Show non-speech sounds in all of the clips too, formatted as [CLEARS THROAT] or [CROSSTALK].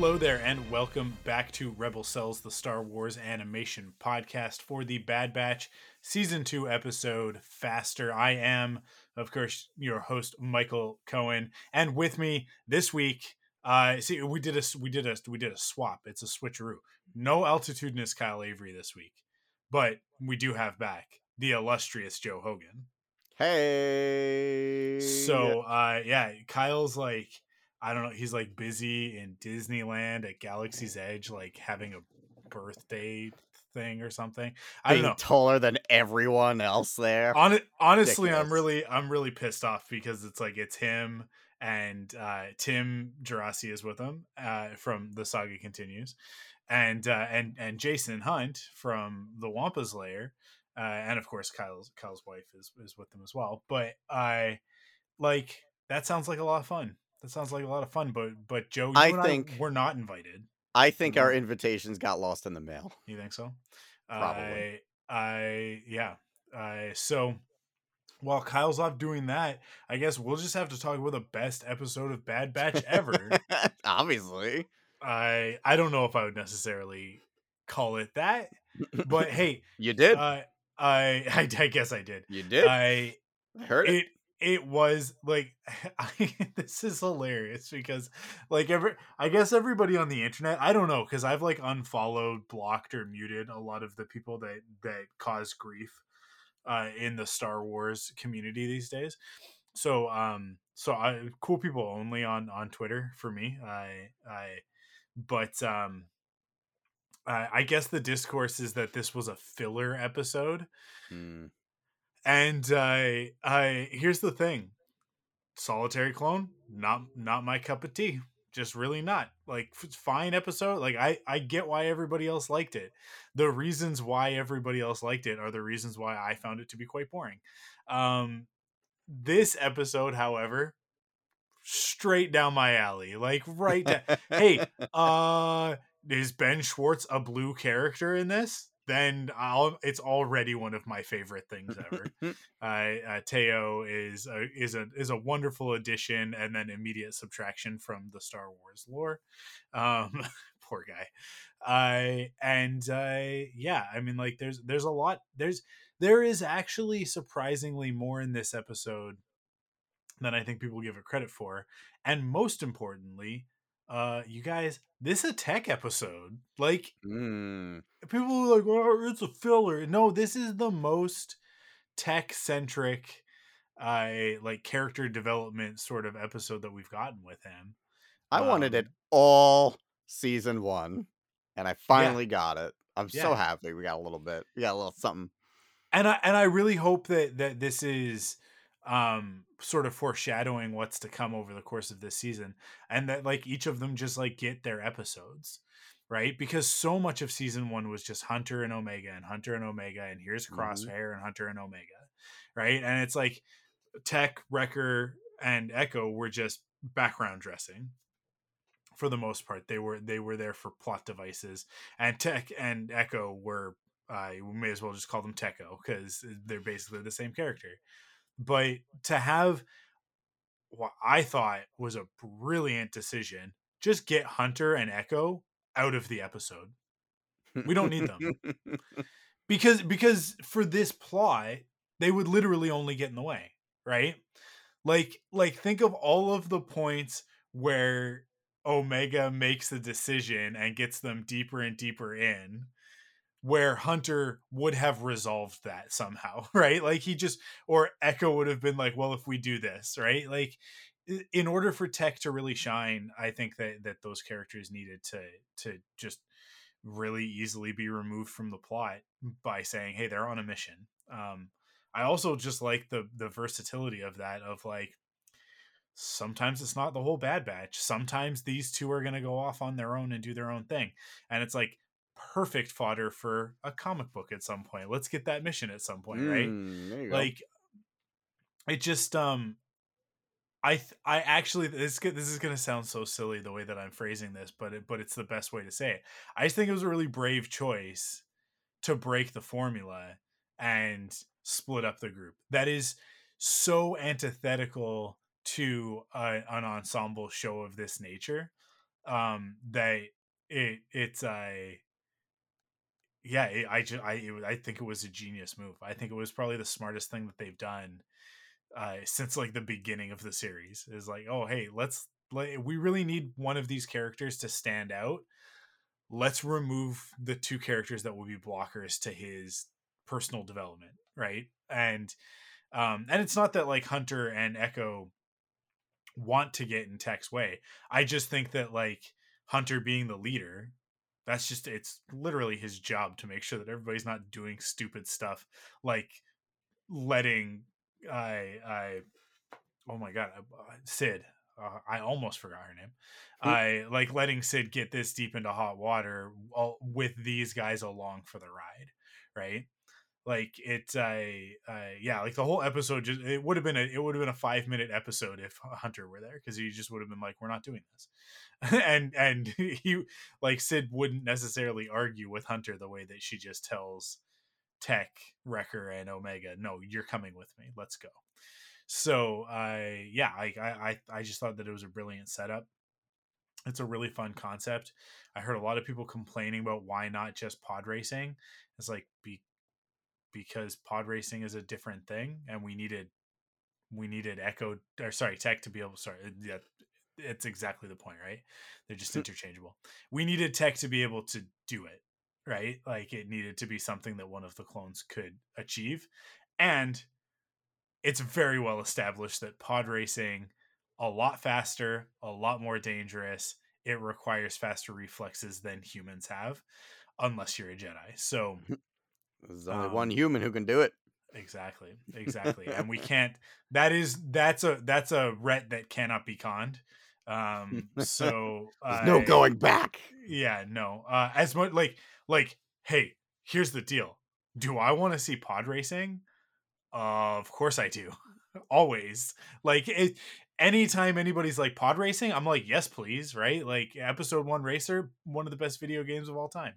Hello there, and welcome back to Rebel Cells, the Star Wars animation podcast for the Bad Batch Season 2 episode Faster. I am, of course, your host, Michael Cohen, and with me this week, uh, see, we did a we did a we did a swap. It's a switcheroo. No altitudinous Kyle Avery this week, but we do have back the illustrious Joe Hogan. Hey. So, uh, yeah, Kyle's like I don't know. He's like busy in Disneyland at Galaxy's Edge, like having a birthday thing or something. I don't know. taller than everyone else there. Hon- honestly, I'm really, I'm really pissed off because it's like it's him and uh, Tim Gerasi is with him uh, from the saga continues, and uh, and and Jason Hunt from the Wampa's Lair, uh, and of course Kyle's Kyle's wife is is with them as well. But I like that sounds like a lot of fun. That sounds like a lot of fun. But but Joe, I and think- I, we're not invited. I think our invitations got lost in the mail. You think so? Probably. I, I yeah. I so while Kyle's off doing that, I guess we'll just have to talk about the best episode of Bad Batch ever. [LAUGHS] Obviously. I I don't know if I would necessarily call it that, but [LAUGHS] hey, you did. uh, I, [LAUGHS] I I guess I did. you did. I I heard it. it it was like [LAUGHS] I, this is hilarious because like every I guess everybody on the internet I don't know because I've like unfollowed, blocked, or muted a lot of the people that that cause grief uh, in the Star Wars community these days. So um so I cool people only on on Twitter for me. I I but um I, I guess the discourse is that this was a filler episode Mm. And I, I here's the thing: solitary clone, not not my cup of tea. Just really not. Like fine episode. Like I I get why everybody else liked it. The reasons why everybody else liked it are the reasons why I found it to be quite boring. Um, this episode, however, straight down my alley. Like right down. hey, [LAUGHS] uh is Ben Schwartz a blue character in this? Then I'll it's already one of my favorite things ever. [LAUGHS] uh, uh Teo is a, is a is a wonderful addition and then immediate subtraction from the Star Wars lore. Um [LAUGHS] poor guy. I and uh yeah, I mean like there's there's a lot there's there is actually surprisingly more in this episode than I think people give it credit for. And most importantly, uh you guys, this is a tech episode. Like Mm. people are like, "Oh, it's a filler." No, this is the most tech centric, uh, like character development sort of episode that we've gotten with him. I wanted it Um, all season one, and I finally got it. I'm so happy we got a little bit. We got a little something. and I and I really hope that that this is um sort of foreshadowing what's to come over the course of this season and that like each of them just like get their episodes right because so much of season one was just hunter and omega and hunter and omega and here's Mhm. crosshair and hunter and omega right and it's like tech wrecker and echo were just background dressing for the most part they were they were there for plot devices and tech and echo were uh, we may as well just call them Techo because they're basically the same character. But to have what I thought was a brilliant decision, just get Hunter and Echo out of the episode We don't need them. [LAUGHS] because because for this plot they would literally only get in the way, right? Like like think of all of the points where Omega makes the decision and gets them deeper and deeper in where Hunter would have resolved that somehow, [LAUGHS] right? Like he just or Echo would have been like, well, if we do this, right? Like in order for Tech to really shine, I think that that those characters needed to to just really easily be removed from the plot by saying, "Hey, they're on a mission." Um, I also just like the the versatility of that. Of like, sometimes it's not the whole bad batch sometimes these two are going to go off on their own and do their own thing and it's like perfect fodder for a comic book at some point. Let's get that mission at some point right? Mm, there you go. like it just um i th- i actually this this is going to sound so silly the way that i'm phrasing this but it, but it's the best way to say it. I just think it was a really brave choice to break the formula and split up the group. That is so antithetical to a, an ensemble show of this nature um that it it's a yeah it, i just I, it, I think it was a genius move i think it was probably the smartest thing that they've done uh since like the beginning of the series is like oh hey let's let, we really need one of these characters to stand out let's remove the two characters that will be blockers to his personal development right? And um and it's not that like hunter and echo want to get in tech's way i just think that like hunter being the leader that's just it's literally his job to make sure that everybody's not doing stupid stuff like letting i i oh my god uh, sid uh, i almost forgot her name Who? i like letting sid get this deep into hot water all, with these guys along for the ride right like it's a uh, uh, yeah like the whole episode just it would have been a it would have been a five minute episode if hunter were there because he just would have been like we're not doing this. [LAUGHS] And and [LAUGHS] he like sid wouldn't necessarily argue with hunter the way that she just tells tech wrecker and omega no you're coming with me. Let's go. So i yeah I, I i just thought that it was a brilliant setup. It's a really fun concept. I heard a lot of people complaining about why not just pod racing. It's like be because pod racing is a different thing and we needed we needed echo or sorry tech to be able sorry uh, yeah it's exactly the point right? They're just interchangeable. We needed tech to be able to do it right? Like it needed to be something that one of the clones could achieve and it's very well established that pod racing a lot faster a lot more dangerous it requires faster reflexes than humans have unless you're a jedi. So mm-hmm. There's only one um, human who can do it. exactly exactly and we [LAUGHS] can't that is that's a that's a ret that cannot be conned um so [LAUGHS] There's no going back. yeah no uh as much like like hey here's the deal do i want to see pod racing of course i do [LAUGHS] always like it anytime anybody's like pod racing i'm like yes please right like episode one racer one of the best video games of all time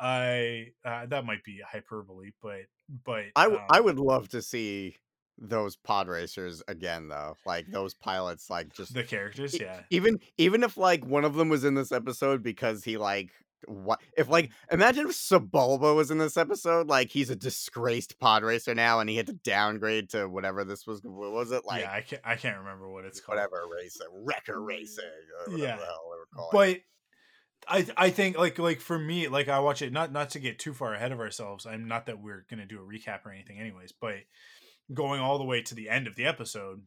i uh, that might be hyperbole but but I um, would love to see those pod racers again though. Like those pilots like just the characters yeah even even if like one of them was in this episode because he like what if like imagine if Sebulba was in this episode like he's a disgraced pod racer now and he had to downgrade to whatever this was what was it like yeah i can't i can't remember what it's called whatever racing wrecker racing or whatever Yeah. the hell they were calling it. I I think like like for me like I watch it not not to get too far ahead of ourselves. I'm not that we're gonna do a recap or anything, anyways. But going all the way to the end of the episode,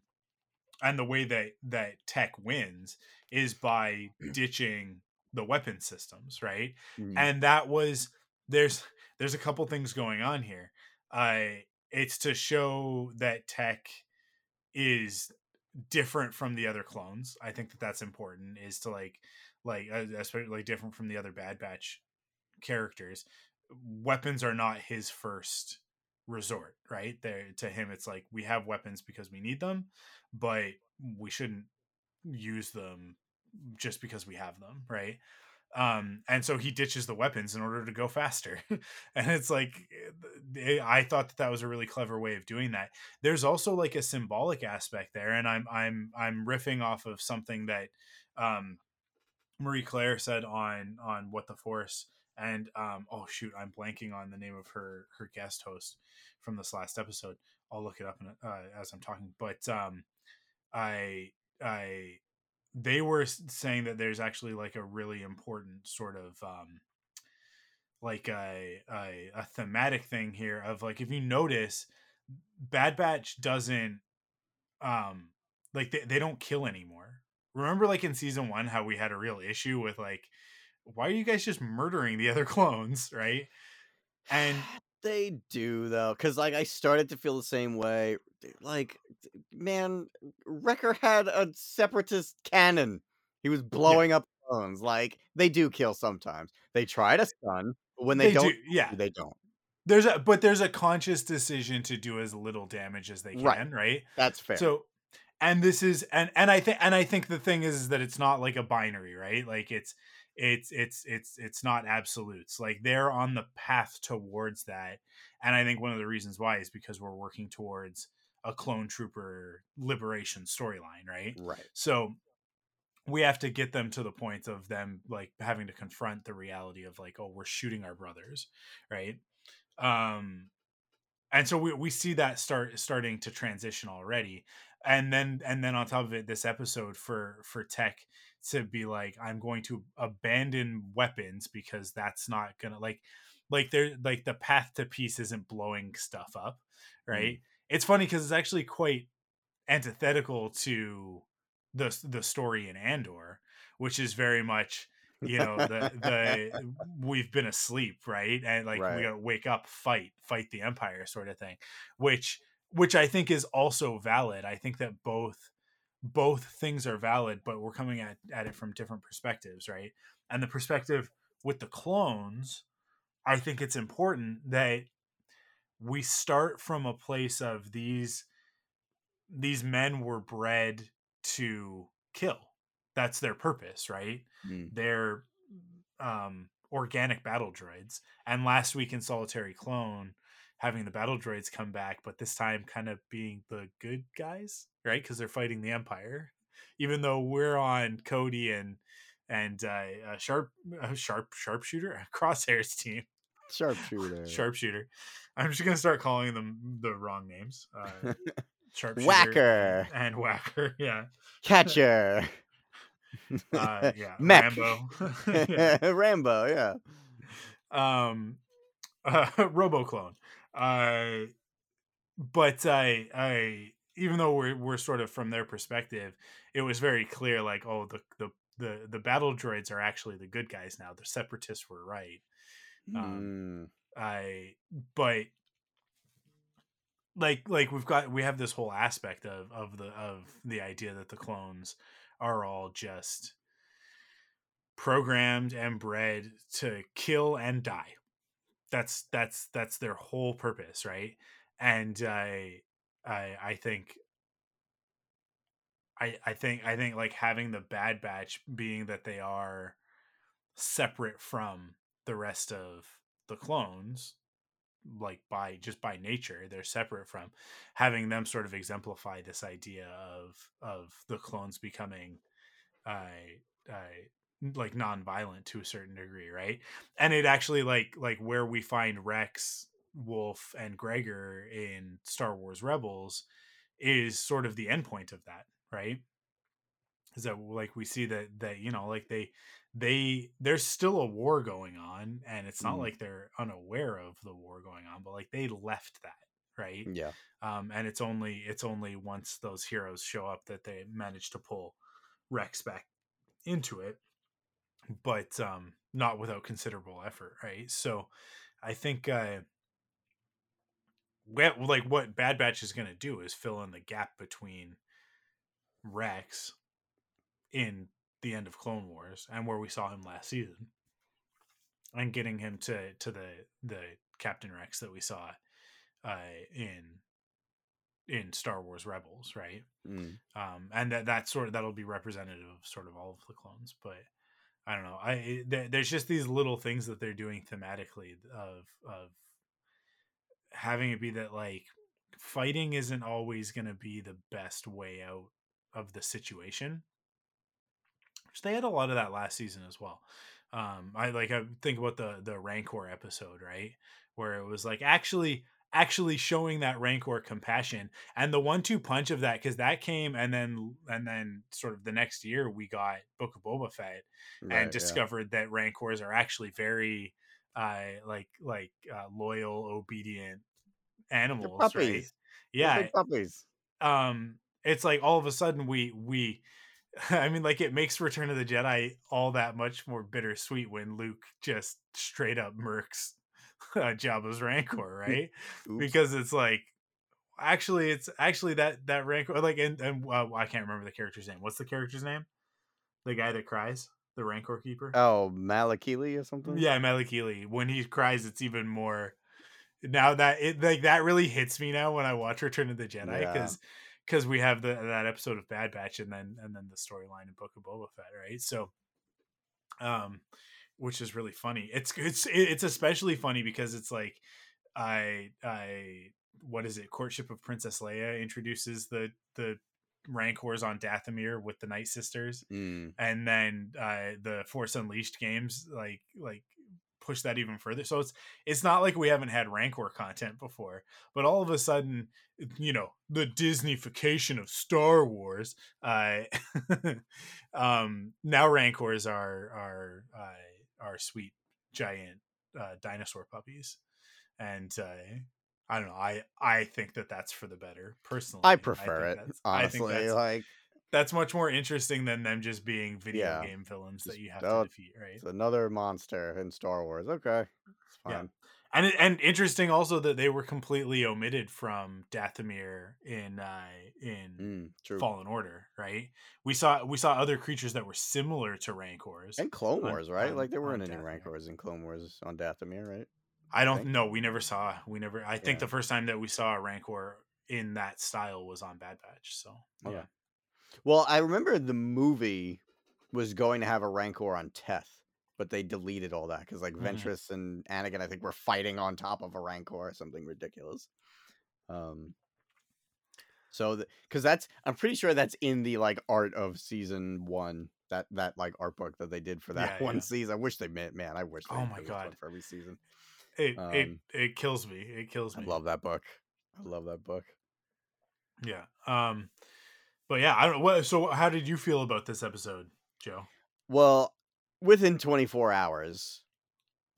and the way that that Tech wins is by [CLEARS THROAT] ditching the weapon systems, right? Mm. and that was there's there's a couple things going on here uh it's to show that tech is different from the other clones i think that that's important is to like like especially like different from the other bad batch characters weapons are not his first resort right? There to him it's like we have weapons because we need them but we shouldn't use them just because we have them right? Um and so he ditches the weapons in order to go faster. [LAUGHS] And it's like eh, i thought that that was a really clever way of doing that. There's also like a symbolic aspect there and i'm i'm i'm riffing off of something that um marie claire said on on what the force and um oh shoot i'm blanking on the name of her her guest host from this last episode. I'll look it up in, uh, as i'm talking. But um i i they were saying that there's actually like a really important sort of um like a, a a thematic thing here of like if you notice bad batch doesn't um like they, they don't kill anymore remember like in season one how we had a real issue with like why are you guys just murdering the other [LAUGHS] clones right and [SIGHS] They do though, because like I started to feel the same way. Like, man, Wrecker had a separatist cannon. He was blowing up clones Like they do kill sometimes. They try to stun, but when they, They don't, do, yeah. they don't. There's a but there's a conscious decision to do as little damage as they can, Right. right? That's fair. So and this is and and I think and I think the thing is, is that it's not like a binary, right? Like it's it's it's it's it's not absolutes. Like they're on the path towards that. And I think one of the reasons why is because we're working towards a clone trooper liberation storyline, right? right. So we have to get them to the point of them like having to confront the reality of like, oh, we're shooting our brothers, right? Um and so we, we see that start starting to transition already and then and then on top of it this episode for for tech to be like i'm going to abandon weapons because that's not gonna like like they're like the path to peace isn't blowing stuff up mm. right? It's funny because it's actually quite antithetical to the the story in andor which is very much you know the the [LAUGHS] we've been asleep right? And like Right. we gotta wake up fight fight the empire sort of thing which which i think is also valid i think that both both things are valid but we're coming at, at it from different perspectives right? And the perspective with the clones i think it's important that we start from a place of these these men were bred to kill. That's their purpose right? Mm. they're um organic battle droids. And last week in solitary clone having the battle droids come back but this time kind of being the good guys right because they're fighting the empire even though we're on cody and and uh, uh sharp uh, sharp sharpshooter [LAUGHS] crosshairs team Sharpshooter. sharpshooter i'm just gonna start calling them the wrong names uh [LAUGHS] sharpshooter Whacker. and whacker [LAUGHS] yeah Catcher. uh yeah Mech. rambo Yeah. Rambo, yeah. um uh, roboclone uh but i i even though we're we're sort of from their perspective it was very clear like oh the the the, the battle droids are actually the good guys now. The separatists were right. Um, Mm. i but like like we've got we have this whole aspect of of the of the idea that the clones are all just programmed and bred to kill and die that's that's that's their whole purpose right? And i i i think i i think i think like having the bad batch being that they are separate from the rest of the clones like by just by nature they're separate from having them sort of exemplify this idea of of the clones becoming uh, uh like non-violent to a certain degree right and it actually like like where we find rex wolf and gregor in star wars rebels is sort of the endpoint of that right is that like we see that that you know like they they there's still a war going on and it's not Mm. like they're unaware of the war going on but like they left that right Yeah. um and it's only it's only once those heroes show up that they manage to pull rex back into it but um not without considerable effort right so i think uh we- like what bad batch is going to do is fill in the gap between rex in the end of clone wars and where we saw him last season and getting him to to the the captain rex that we saw uh in in star wars rebels right Mm. um and that that sort of that'll be representative of sort of all of the clones but i don't know i there, there's just these little things that they're doing thematically of of having it be that like fighting isn't always going to be the best way out of the situation. Which they had a lot of that last season as well. Um i like i think about the the rancor episode right? Where it was like actually actually showing that rancor compassion and the one-two punch of that because that came and then and then sort of the next year we got Book of Boba Fett Right, and yeah. discovered that rancors are actually very uh like like uh, loyal obedient animals puppies. right yeah puppies. um it's like all of a sudden we we [LAUGHS] i mean like it makes return of the jedi all that much more bittersweet when luke just straight up murks [LAUGHS] uh, Jabba's Rancor, [LAUGHS] right? Because it's like actually it's actually that that Rancor like and, and uh, I can't remember the character's name. What's the character's name? The guy that cries, the Rancor keeper. oh Malakili or something. Yeah, Malakili. When he cries, it's even more. Now that it like that really hits me now when I watch Return of the Jedi Yeah. because because we have the that episode of Bad Batch and then and then the storyline in Book of Boba Fett, right? So, um, which is really funny. It's it's it's especially funny because it's like I I what is it? Courtship of Princess Leia introduces the the Rancors on Dathomir with the Night Sisters Mm. and then uh the force unleashed games like like push that even further so it's it's not like we haven't had rancor content before but all of a sudden you know the disneyfication of star wars uh [LAUGHS] um now rancors are are uh, are sweet giant uh dinosaur puppies and uh I don't know. I I think that that's for the better, personally. I prefer it I think honestly. Like that's much more interesting than them just being video Yeah. game villains that you have don't- to defeat, right? it's another monster in Star Wars. Okay, it's Yeah. And and interesting also that they were completely omitted from Dathomir in uh in Mm. Fallen Order, right? We saw we saw other creatures that were similar to Rancors. And Clone on- Wars, right? on- like there weren't any Dathomir. Rancors in Clone Wars on Dathomir, right? I don't know. We never saw. We never. I think Yeah. the first time that we saw a Rancor in that style was on Bad Batch. So Okay. yeah, Well, I remember the movie was going to have a Rancor on Teth, but they deleted all that because like Mhm. Ventress and Anakin, I think, were fighting on top of a Rancor or something ridiculous. Um. So, because that's, I'm pretty sure that's in the like art of season one. That that like art book that they did for that Yeah, [LAUGHS] one yeah. season. I wish they meant, man. I wish. They Oh my God. For every season, it it Um, it kills me. It kills me. I love that book. I love that book. Yeah. Um. But yeah, I don't. What? So how did you feel about this episode, Joe? Well, within 24 hours,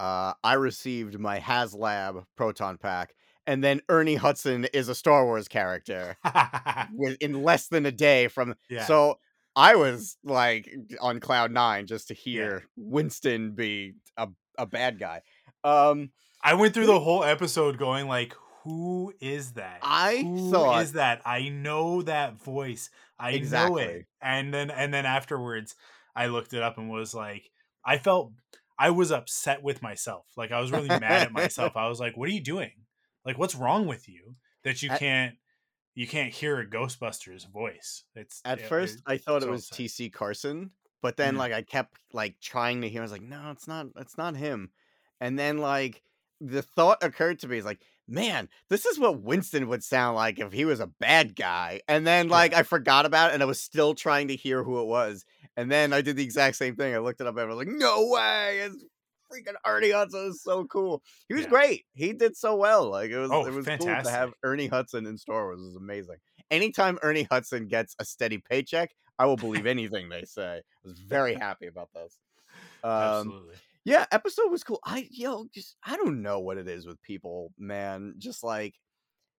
uh, I received my HasLab Proton Pack, and then Ernie Hudson is a Star Wars character [LAUGHS] in less than a day from. yeah. So I was like on cloud nine just to hear Winston be a, a bad guy. Um, I went through the whole episode going like, "Who is that? I Who thought is that? I know that voice. I know it." Exactly. And then and then afterwards, I looked it up and was like, I felt I was upset with myself. Like I was really mad at [LAUGHS] myself. I was like, "What are you doing? Like, what's wrong with you that you can't you can't hear a Ghostbusters voice?" It's At it- first, it- I thought it was. T.C. Carson, but then Mhm. like I kept like trying to hear. I was like, no, it's not. It's not him. And then like the thought occurred to me is like, man, this is what Winston would sound like if he was a bad guy. And then like I forgot about it, and I was still trying to hear who it was. And then I did the exact same thing. I looked it up, and I was like, no way! It's freaking Ernie Hudson. Is so cool. He was Yeah. great. He did so well. Like it was. Oh, it was cool to have Ernie Hudson in Star Wars. It was amazing anytime Ernie Hudson gets a steady paycheck, I will believe anything they say. I was very [LAUGHS] happy about this. Um, Absolutely. Yeah, episode was cool. I yo, just I don't know what it is with people, man. Just like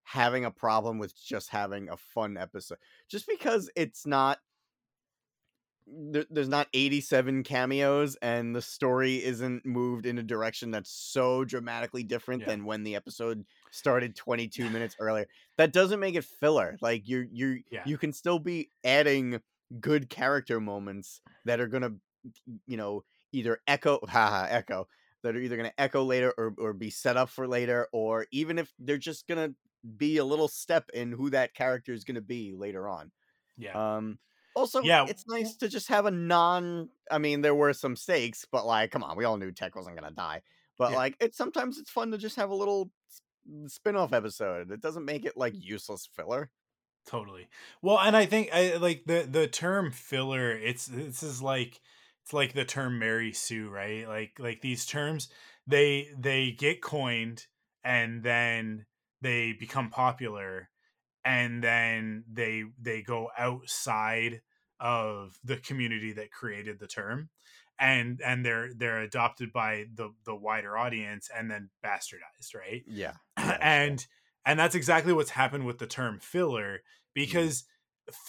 having a problem with just having a fun episode, just because it's not. There, there's not 87 cameos and the story isn't moved in a direction that's so dramatically different Yeah. than when the episode started 22 minutes [LAUGHS] earlier that doesn't make it filler like you're you're Yeah. you can still be adding good character moments that are gonna you know either echo [LAUGHS] haha echo that are either gonna echo later or, or be set up for later or even if they're just gonna be a little step in who that character is gonna be later on Yeah. um also Yeah, it's nice to just have a non i mean there were some stakes but like come on we all knew tech wasn't gonna die but Yeah. like it's sometimes it's fun to just have a little s- spin-off episode it doesn't make it like useless filler totally well and i think I, like the the term filler it's this is like it's like the term mary sue right? Like like these terms they they get coined and then they become popular and then they they go outside of the community that created the term and and they're they're adopted by the the wider audience and then bastardized right? Yeah. [CLEARS THROAT] Yeah, sure. and and that's exactly what's happened with the term filler mm-hmm. because f-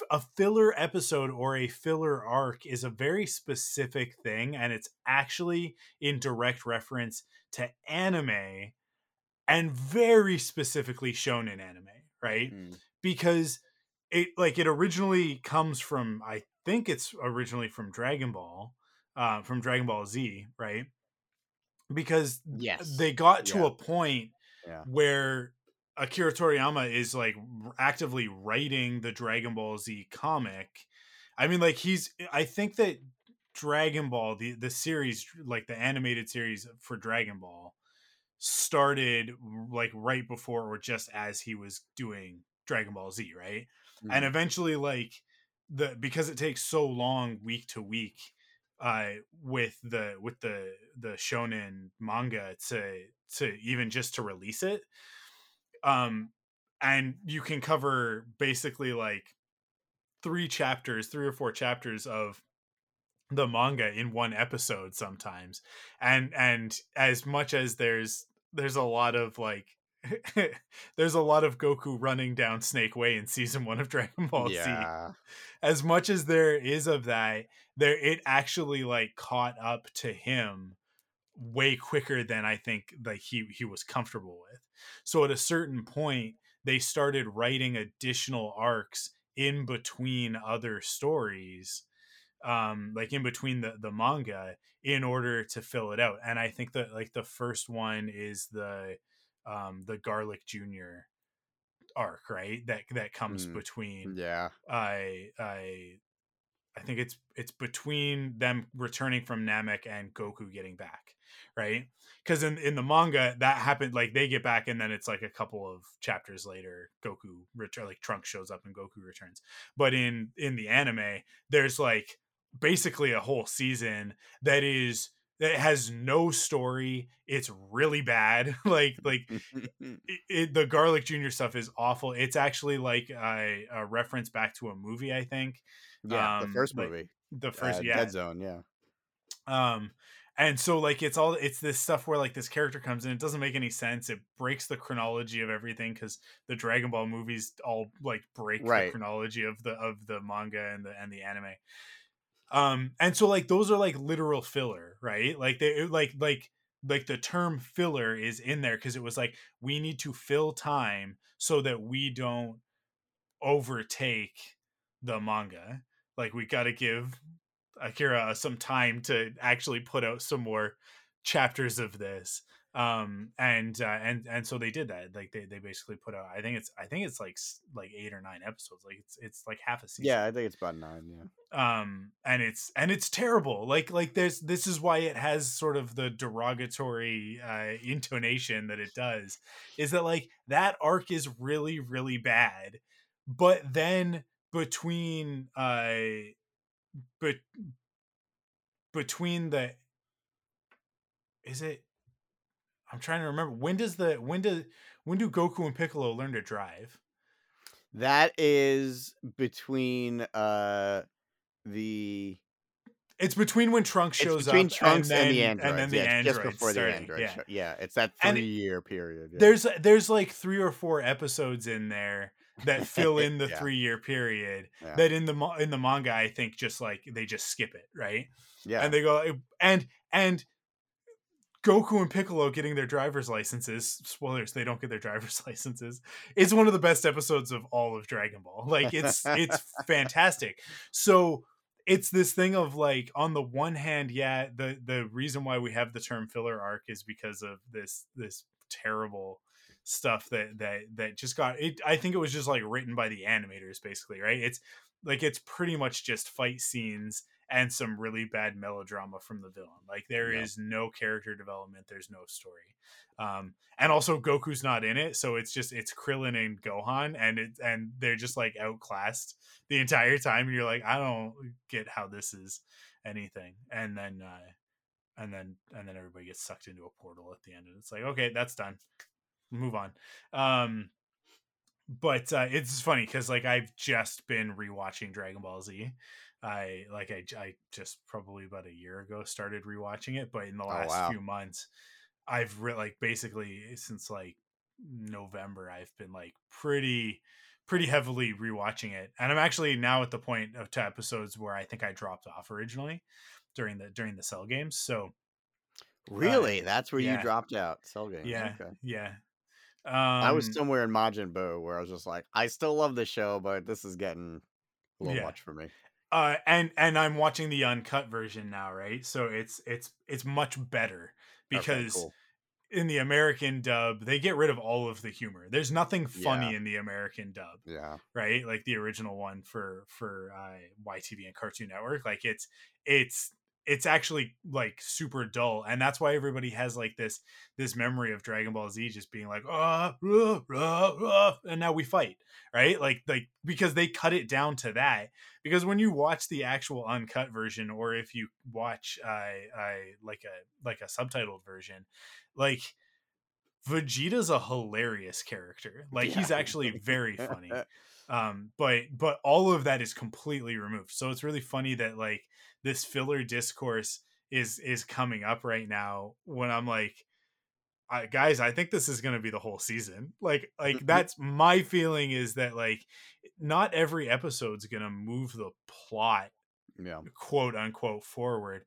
a filler episode or a filler arc is a very specific thing and it's actually in direct reference to anime and very specifically shown in anime, right? Mm. Because it like it originally comes from I think it's originally from Dragon Ball, uh, from Dragon Ball Z, right? Because Yes. they got to Yeah. a point Yeah. where Akira Toriyama is like actively writing the Dragon Ball Z comic. I mean, like he's. I think that Dragon Ball, the the series, like the animated series for Dragon Ball, started like right before or just as he was doing Dragon Ball Z, right? And Mm. eventually, like the because it takes so long week to week, uh, with the with the the shonen manga to to even just to release it um and you can cover basically like three chapters three or four chapters of the manga in one episode sometimes and and as much as there's there's a lot of like [LAUGHS] there's a lot of goku running down snake way in season one of dragon ball z as much as there is of that there it actually like caught up to him way quicker than i think like he he was comfortable with so at a certain point they started writing additional arcs in between other stories um like in between the the manga in order to fill it out and i think that like the first one is the um the garlic junior arc right that that comes Mm. between Yeah. I I I think it's it's between them returning from Namek and Goku getting back, right? Because in in the manga that happened like they get back and then it's like a couple of chapters later Goku return like Trunks shows up and Goku returns. But in in the anime there's like basically a whole season that is that has no story. It's really bad. [LAUGHS] like like [LAUGHS] it, it, the garlic junior stuff is awful it's actually like a, a reference back to a movie i think yeah. the um, first like, movie. the first uh, yeah Dead Zone. Yeah. um and so like it's all it's this stuff where like this character comes in it doesn't make any sense it breaks the chronology of everything because the dragon ball movies all like break the chronology of the of the manga and the and the anime. Um and so like those are like literal filler right? Like they like like like the term filler is in there because it was like we need to fill time so that we don't overtake the manga. Like we got to give akira some time to actually put out some more chapters of this um and uh, and and so they did that like they, they basically put out i think it's i think it's like like eight or nine episodes like it's it's like half a season Yeah. I think it's about nine. Yeah. um and it's and it's terrible like like there's this is why it has sort of the derogatory uh intonation that it does is that like that arc is really really bad but then between uh but between the is it i'm trying to remember when does the when do when do goku and piccolo learn to drive That is between uh the it's between when trunks shows between up Trunks and, and, the androids. and then the yeah, androids just before starting, the android. yeah. Yeah, it's that And three year period. yeah. there's there's like three or four episodes in there that fill [LAUGHS] in the Yeah. three year period Yeah. that in the in the manga I think just like they just skip it right yeah. and they go and and Goku and Piccolo getting their driver's licenses spoilers they don't get their driver's [LAUGHS] licenses it's one of the best episodes of all of Dragon Ball like it's it's [LAUGHS] fantastic so it's this thing of like on the one hand yeah the the reason why we have the term filler arc is because of this this terrible stuff that that that just got it i think it was just like written by the animators basically right it's like it's pretty much just fight scenes and some really bad melodrama from the villain like there is Yeah. no character development there's no story um and also goku's not in it so it's just it's krillin and gohan and it and they're just like outclassed the entire time and you're like i don't get how this is anything and then uh and then and then everybody gets sucked into a portal at the end and it's like okay that's done move on um but uh it's funny because like i've just been rewatching dragon ball z i like i, I just probably about a year ago started rewatching it but in the last wow. few months i've re- like basically since like november i've been like pretty pretty heavily rewatching it and i'm actually now at the point of to episodes where i think i dropped off originally during the during the cell games so really? That's where yeah. you dropped out. Cell games. yeah Okay. yeah Um, I was somewhere in Majin Buu where I was just like, I still love the show, but this is getting a little Yeah. much for me. uh and and i'm watching the uncut version now right so it's it's it's much better Okay, because cool. in the american dub they get rid of all of the humor there's nothing funny Yeah. in the american dub yeah, right like the original one for for uh ytv and cartoon network like it's it's it's actually like super dull and that's why everybody has like this this memory of dragon ball z just being like ah, rah, rah, rah," and now we fight right? Like like because they cut it down to that because when you watch the actual uncut version or if you watch uh, uh like a like a subtitled version like vegeta's a hilarious character like he's actually very [LAUGHS] funny um but but all of that is completely removed. So it's really funny that like this filler discourse is is coming up right now when i'm like I, guys i think this is going to be the whole season. Like like that's my feeling is that like not every episode's going to move the plot yeah, quote unquote forward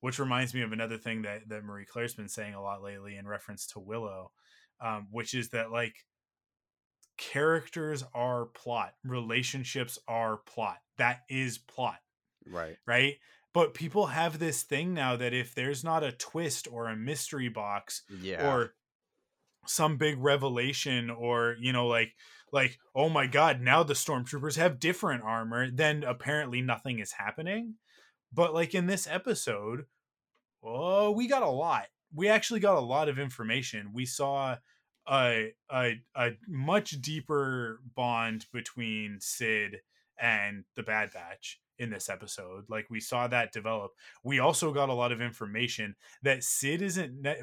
which reminds me of another thing that that marie claire's been saying a lot lately in reference to willow um, which is that like characters are plot relationships are plot that is plot right. right? But people have this thing now that if there's not a twist or a mystery box Yeah, or some big revelation or you know like like oh my god now the stormtroopers have different armor then apparently nothing is happening. But like in this episode oh we got a lot. We actually got a lot of information. We saw a a, a much deeper bond between sid and the bad batch in this episode like we saw that develop we also got a lot of information that sid isn't ne-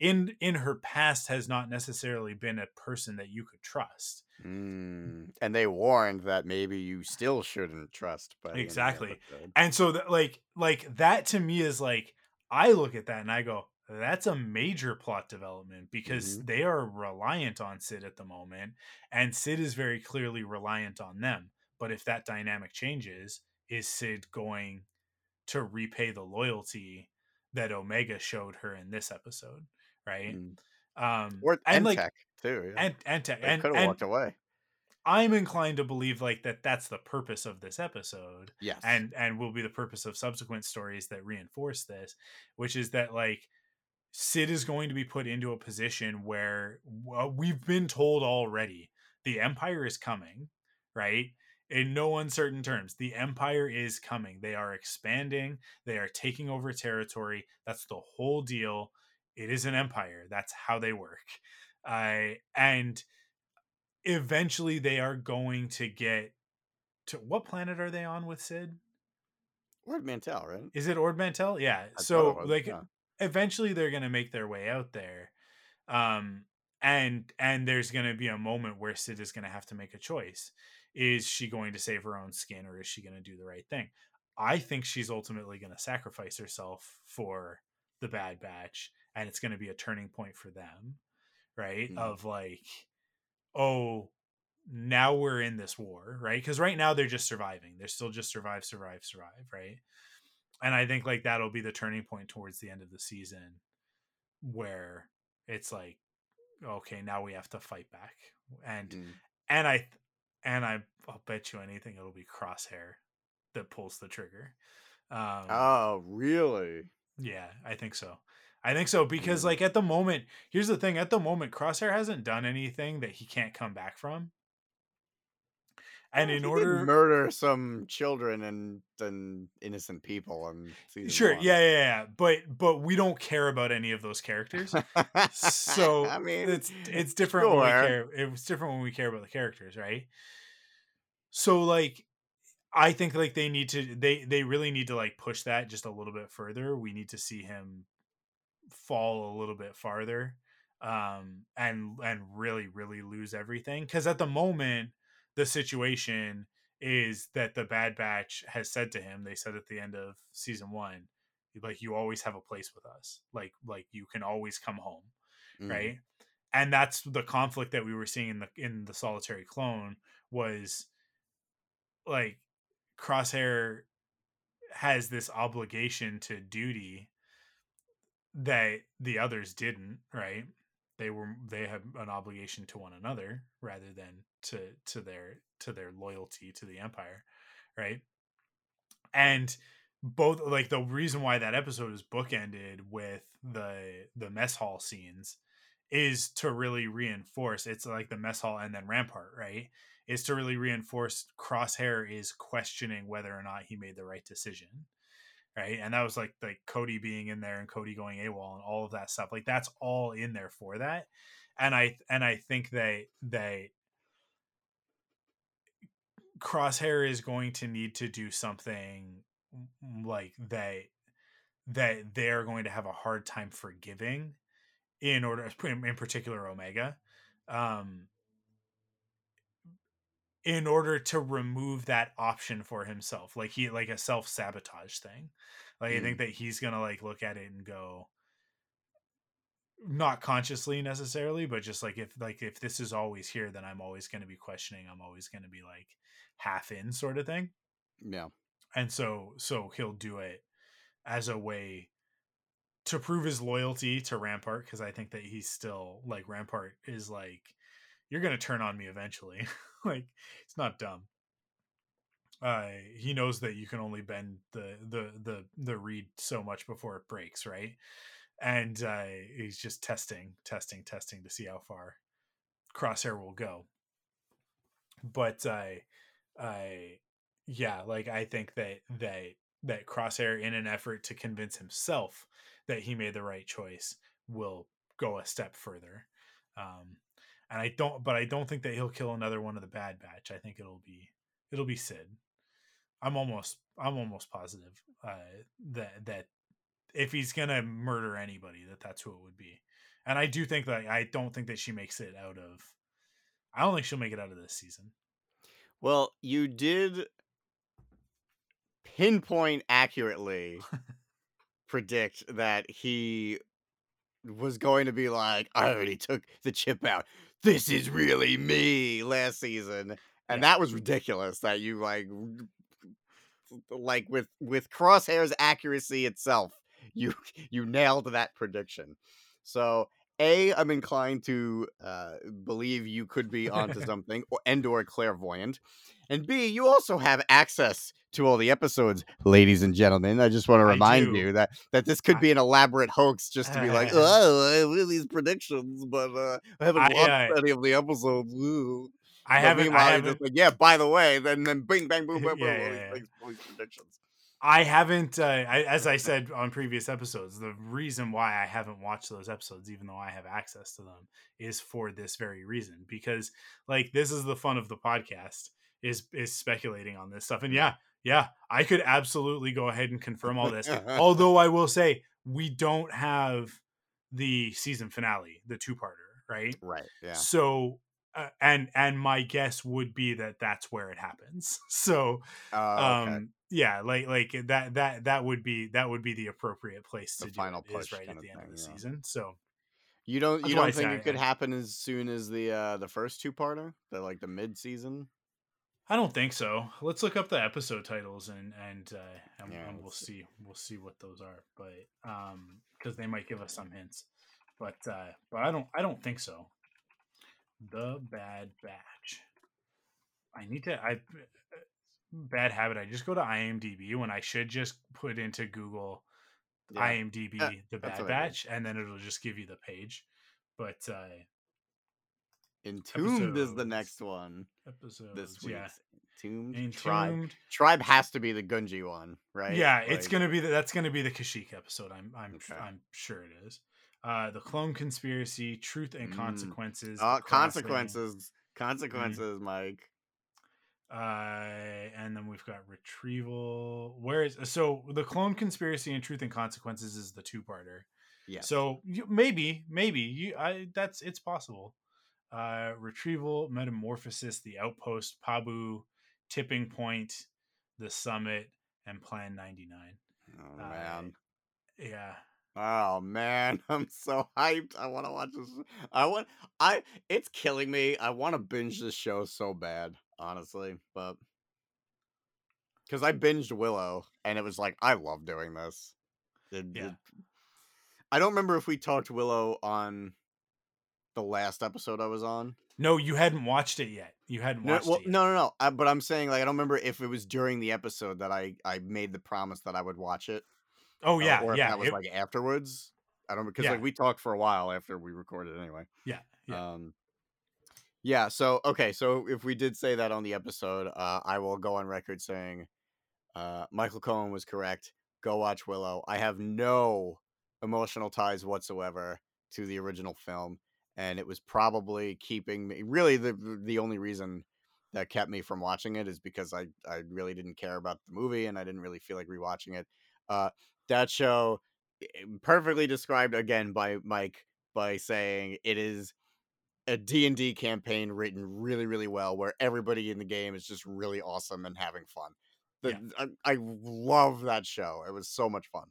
in in her past has not necessarily been a person that you could trust Mm, and they warned that maybe you still shouldn't trust. By the end of the Exactly. and so that like like that to me is like i look at that and i go that's a major plot development because they are reliant on sid at the moment and sid is very clearly reliant on them but if that dynamic changes is sid going to repay the loyalty that omega showed her in this episode right Mm. um Or and and like tech too. Yeah. and and, tech, they and, could have walked away. i'm inclined to believe like that that's the purpose of this episode Yes, and and will be the purpose of subsequent stories that reinforce this which is that like sid is going to be put into a position where well, we've been told already the empire is coming right in no uncertain terms the empire is coming they are expanding they are taking over territory that's the whole deal it is an empire that's how they work uh, and eventually they are going to get to what planet are they on with sid Word Mantel, right? is it Ord Mantell? Yeah. thought so was, like yeah. Eventually they're gonna make their way out there. Um and and there's gonna be a moment where Sid is gonna have to make a choice. Is she going to save her own skin or is she gonna do the right thing? I think she's ultimately gonna sacrifice herself for the bad batch and it's gonna be a turning point for them. Right? Mhm. Of like, oh, now we're in this war, right? Because right now they're just surviving. They're still just survive, survive, survive, right? And I think like that'll be the turning point towards the end of the season where it's like, okay, now we have to fight back. And Mm. and I and I I'll bet you anything it'll be Crosshair that pulls the trigger. Um Oh, really? yeah, I think so. I think so because Mm. like at the moment, here's the thing, at the moment Crosshair hasn't done anything that he can't come back from. And in order murder some children and and innocent people and Sure, yeah, yeah, yeah, but but we don't care about any of those characters. [LAUGHS] So I mean, it's it's different when we care. It's different when we care about the characters, right? So like, I think like they need to they they really need to like push that just a little bit further. We need to see him fall a little bit farther, um, and and really really lose everything because at the moment the situation is that the Bad Batch has said to him. They said at the end of season one, like you always have a place with us. Like like you can always come home Mm. right and that's the conflict that we were seeing in the in the solitary clone was like crosshair has this obligation to duty that the others didn't right they were they have an obligation to one another rather than to to their to their loyalty to the empire right? And both like the reason why that episode is bookended with the the mess hall scenes is to really reinforce it's like the mess hall and then rampart right? Is to really reinforce crosshair is questioning whether or not he made the right decision right? And that was like like cody being in there and cody going awol and all of that stuff like that's all in there for that. And i and i think they they crosshair is going to need to do something like that that they're going to have a hard time forgiving in order in particular omega. Um in order to remove that option for himself like he like a self-sabotage thing like mm. i think that he's gonna like look at it and go not consciously necessarily but just like if like if this is always here then i'm always going to be questioning i'm always going to be like half in sort of thing yeah and so so he'll do it as a way to prove his loyalty to Rampart because I think that he's still like Rampart is like you're gonna turn on me eventually. [LAUGHS] like it's not dumb. Uh, he knows that you can only bend the the the the reed so much before it breaks, right? And uh, he's just testing, testing, testing to see how far Crosshair will go. But I, uh, I, yeah, like I think that that that Crosshair, in an effort to convince himself that he made the right choice will go a step further. Um, and I don't, but I don't think that he'll kill another one of the Bad Batch. I think it'll be it'll be Cid. I'm almost I'm almost positive uh, that that if he's gonna murder anybody, that that's who it would be. And I do think that I don't think that she makes it out of. I don't think she'll make it out of this season. Well, you did pinpoint accurately predict that he was going to be like, I already took the chip out. This is really me last season. And yeah. that was ridiculous that you like like with with crosshair's accuracy itself, you [LAUGHS] you nailed that prediction. So a, I'm inclined to uh, believe you could be [LAUGHS] onto something, or, and or clairvoyant, and B, you also have access to all the episodes, ladies and gentlemen. I just want to remind you that that this could be an elaborate hoax just to be like, [LAUGHS] oh, I these predictions, but uh, I haven't I, watched any of the episodes. Ooh. I haven't. I haven't. Like, yeah, by the way, then then bing bang boom [LAUGHS] boom boom, yeah, all, yeah, these, all these predictions. I haven't, uh, I, as I said on previous episodes, the reason why I haven't watched those episodes, even though I have access to them, is for this very reason. Because, like, this is the fun of the podcast is is speculating on this stuff. And yeah, yeah, I could absolutely go ahead and confirm all this. [LAUGHS] Although I will say we don't have the season finale, the two parter, right? Right. Yeah. So uh, and and my guess would be that that's where it happens. [LAUGHS] So uh, okay. um yeah, like like that that that would be that would be the appropriate place to the final it, push right at the end thing, of the yeah. season. So you don't you don't think it could happen as soon as the uh the first two parter, the like the mid season? I don't think so. Let's look up the episode titles and and, uh, and, yeah, and we'll see. We'll see what those are, but um, because they might give us some hints. But uh, but I don't I don't think so. The Bad Batch. I need to. I bad habit. I just go to IMDb when I should just put into Google yeah. IMDb uh, The Bad Batch, and then it'll just give you the page. But uh, Entombed episodes. is the next one. Episode this week. Yeah. Entombed, Entombed. Tribe. Tribe has to be the Gungi one, right? Yeah, like... it's gonna be the, that's gonna be the Kashyyyk episode. I'm I'm okay. I'm sure it is. Uh, the Clone Conspiracy, Truth and mm. Consequences. Uh, consequences, mm-hmm. consequences, mm. Mike. Uh, and then we've got Retrieval. Where is so the Clone Conspiracy and Truth and Consequences is the two parter. Yeah. So you, maybe, maybe you, I that's it's possible uh, Retrieval, Metamorphosis, The Outpost, Pabu, Tipping Point, The Summit, and Plan 99. Oh, uh, man. Yeah. Oh man, [LAUGHS] I'm so hyped. I want to watch this. I want I it's killing me. I want to binge this show so bad, honestly, but cuz I binged Willow and it was like I love doing this. It, yeah. It, I don't remember if we talked Willow on the last episode I was on. No, you hadn't watched it yet. You hadn't No, watched well, it. No, no, no. I, but I'm saying like I don't remember if it was during the episode that I I made the promise that I would watch it. Oh uh, yeah, or if yeah, that was it- like afterwards. I don't because Yeah. like we talked for a while after we recorded anyway. yeah, yeah. Um, yeah. So okay. So if we did say that on the episode, uh, I will go on record saying, uh, Michael Cohen was correct. Go watch Willow. I have no emotional ties whatsoever to the original film, and it was probably keeping me. Really, the the only reason that kept me from watching it is because I I really didn't care about the movie, and I didn't really feel like rewatching it. Uh, that show eh, perfectly described again by Mike by saying it is a D&D campaign written really really well where everybody in the game is just really awesome and having fun. The, I, I love that show. It was so much fun.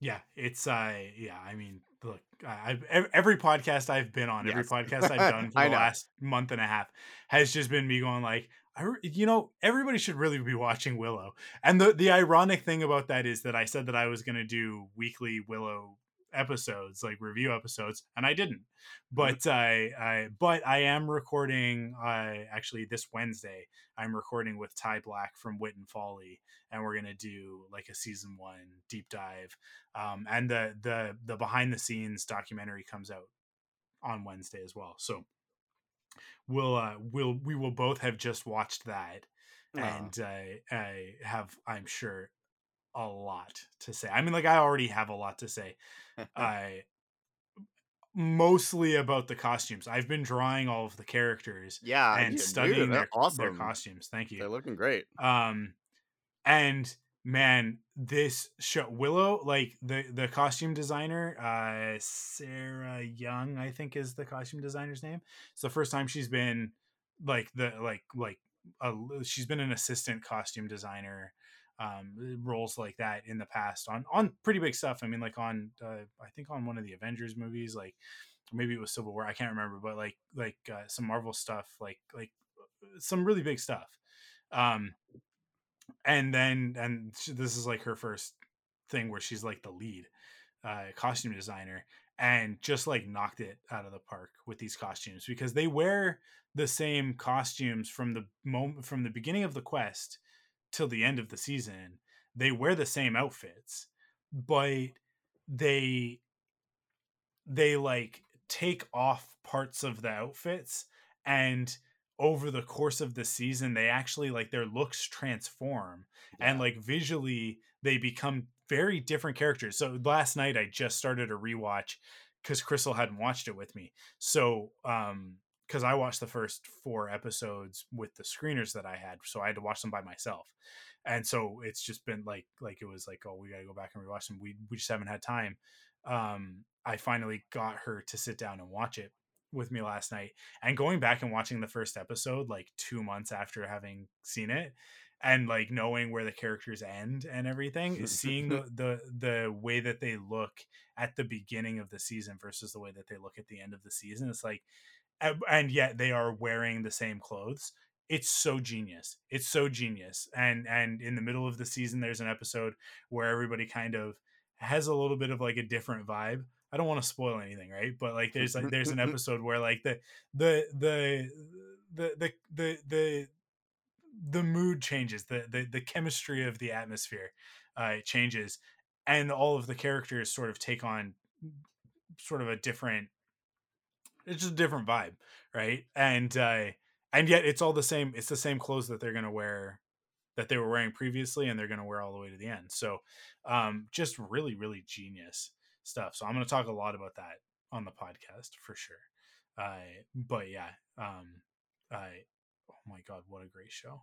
Yeah, it's uh yeah, I mean, look, I- I've every podcast I've been on, every podcast I've done [LAUGHS] for the know. last month and a half has just been me going like, I, you know, everybody should really be watching Willow. And the the ironic thing about that is that I said that I was going to do weekly Willow episodes, like review episodes, and I didn't. But I, I but I am recording. Uh, actually, this Wednesday, I'm recording with Ty Black from Wit and Folly, and we're gonna do like a season one deep dive. Um, and the the the behind the scenes documentary comes out on Wednesday as well. So we'll uh, we'll we will both have just watched that, Aw. and uh, I have I'm sure a lot to say. I mean, like I already have a lot to say. [LAUGHS] I mostly about the costumes. I've been drawing all of the characters yeah, and studying their, their costumes. Thank you They're looking great. um and man this show willow like the the costume designer uh sarah young i think is the costume designer's name it's the first time she's been like the like like a, she's been an assistant costume designer um roles like that in the past on on pretty big stuff. I mean like on uh, i think on one of the avengers movies like maybe it was civil war i can't remember but like like uh, some marvel stuff like like some really big stuff. Um and then and this is like her first thing where she's like the lead uh costume designer and just like knocked it out of the park with these costumes because they wear the same costumes from the moment from the beginning of the quest till the end of the season they wear the same outfits but they they like take off parts of the outfits and over the course of the season they actually like their looks transform and like visually they become very different characters. So last night i just started a rewatch because crystal hadn't watched it with me. So um because i watched the first four episodes with the screeners that i had so i had to watch them by myself. And so it's just been like like it was like oh we gotta go back and rewatch them. We, we just haven't had time. Um i finally got her to sit down and watch it with me last night and going back and watching the first episode like two months after having seen it and like knowing where the characters end and everything is seeing [LAUGHS] the, the the way that they look at the beginning of the season versus the way that they look at the end of the season it's like and- yet they are wearing the same clothes. It's so genius. It's so genius. And and in the middle of the season there's an episode where everybody kind of has a little bit of like a different vibe. I don't want to spoil anything, right? But like there's like there's an [LAUGHS] episode where like the the the the the the the, the mood changes, the, the the chemistry of the atmosphere uh changes. And all of the characters sort of take on sort of a different it's just a different vibe, right? And uh and yet it's all the same it's the same clothes that they're going to wear that they were wearing previously and they're going to wear all the way to the end. So um just really really genius stuff. So I'm going to talk a lot about that on the podcast for sure. Uh, but yeah, um, I oh my god, what a great show!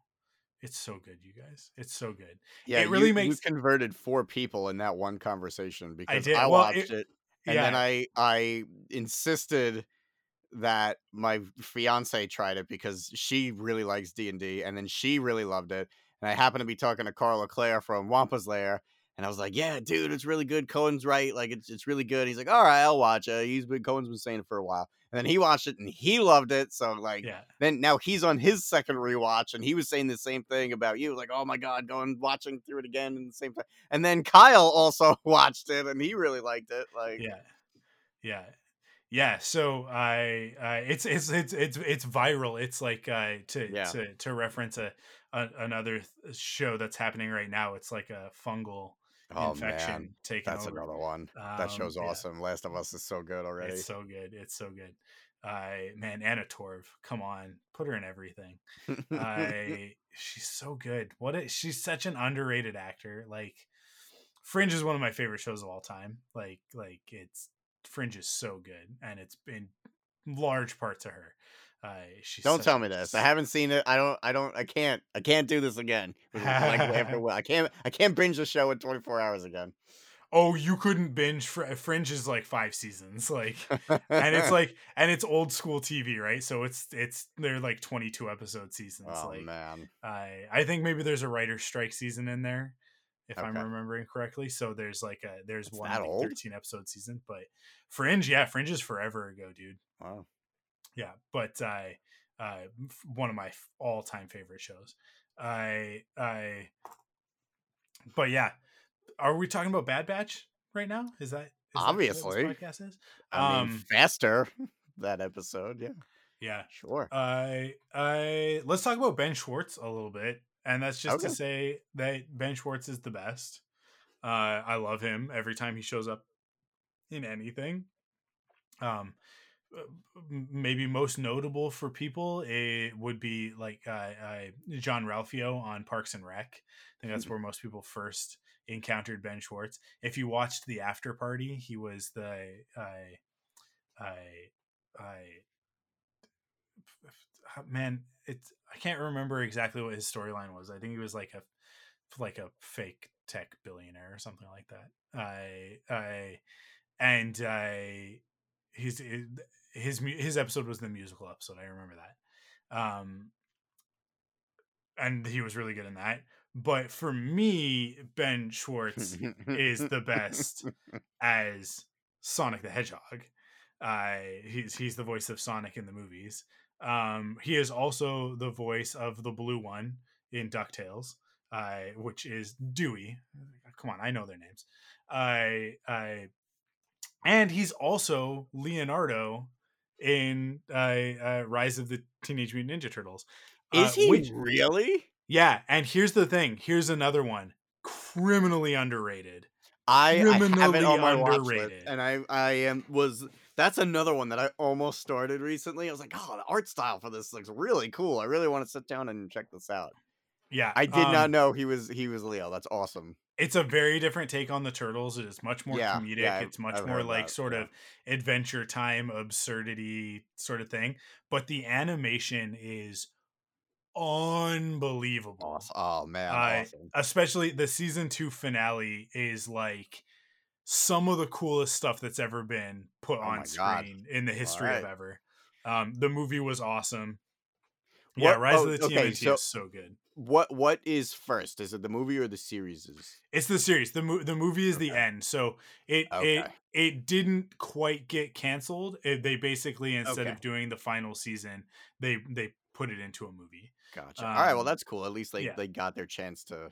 It's so good, you guys. It's so good. Yeah, it really you, makes- you converted four people in that one conversation because I, did. Well, watched it- it, and yeah, then I I insisted that my fiance tried it because she really likes D and D, and then she really loved it, and I happened to be talking to Carl Leclerc from Wampa's Lair. And I was like, "Yeah, dude, it's really good. Cohen's right. Like, it's it's really good." He's like, "All right, I'll watch it." He's been Cohen's been saying it for a while, and then he watched it and he loved it. So like, yeah, then now he's on his second rewatch and he was saying the same thing about you like oh my god going watching through it again in the same time and then kyle also [LAUGHS] watched it and he really liked it like yeah, yeah, yeah so i uh, it's it's it's it's it's viral it's like uh to Yeah. to to reference a, a another show that's happening right now it's like a fungal Oh infection man, taking that's over another one. that Um, show's yeah. awesome. Last of Us is so good already. it's so good it's so good i man anna torv come on put her in everything [LAUGHS] I she's so good. What a, she's such an underrated actor. Like Fringe is one of my favorite shows of all time. Like like it's Fringe is so good, and it's in large part to her. Uh, don't tell me this. I haven't seen it. I don't. I don't. I can't. I can't do this again. Like after [LAUGHS] I can't. I can't binge the show in 24 hours again. Oh, you couldn't binge. Fr- Fringe is like five seasons, [LAUGHS] like, and it's [LAUGHS] like, and it's old school TV, right? So it's it's they're like twenty two episode seasons. oh like, man. I I think maybe there's a writer strike season in there, if I'm remembering correctly. So there's like a there's It's one that like 13 episode season, but Fringe, yeah, Fringe is forever ago, dude. Wow. Yeah, but I uh, f- one of my all time favorite shows. I I, but yeah, are we talking about Bad Batch right now? Is that is that what Obviously. this podcast is? I mean, Um, faster [LAUGHS] that episode. Yeah. Yeah, Sure. I I let's talk about Ben Schwartz a little bit, and that's just to say that Ben Schwartz is the best. Uh, I love him every time he shows up in anything. Um, uh, maybe most notable for people it would be like uh, uh, Jean-Ralphio on Parks and Rec. I think that's where most people first encountered Ben Schwartz. If you watched the After Party, he was the I I I man, it's I can't remember exactly what his storyline was. I think he was like a like a fake tech billionaire or something like that. I I and I his his his episode was the musical episode. I remember that. Um and he was really good in that. But for me, Ben Schwartz is the best [LAUGHS] as Sonic the Hedgehog. Uh, he's he's the voice of Sonic in the movies. Um, he is also the voice of the blue one in Ducktales, uh, which is Dewey. Come on, I know their names. I I and he's also Leonardo in uh, uh, Rise of the Teenage Mutant Ninja Turtles. Uh, Is he which- really? yeah, and here's the thing. Here's another one. Criminally underrated. I, I have it criminally on my watch list, underrated. and I I am was that's another one that I almost started recently. I was like, oh, the art style for this looks really cool. I really want to sit down and check this out. Yeah, I did not um, know he was he was Leo. That's awesome. It's a very different take on the turtles. It is much more Yeah, comedic. yeah, it's much I've more like that, sort yeah. of adventure time, absurdity sort of thing. But the animation is unbelievable. Awesome. Oh man, I- awesome. especially the season two finale is like some of the coolest stuff that's ever been put Oh on my God. screen in the history of ever. Um, the movie was awesome. Yeah, What- Rise oh, of the okay, TMNT so- is so good. What what is first? Is it the movie or the series? Is It's the series. the mo- The movie is the end, so it it Okay. it didn't quite get canceled. It, they basically instead Okay. of doing the final season, they they put it into a movie. gotcha. All right, well Um, that's cool. At least they yeah. they got their chance to.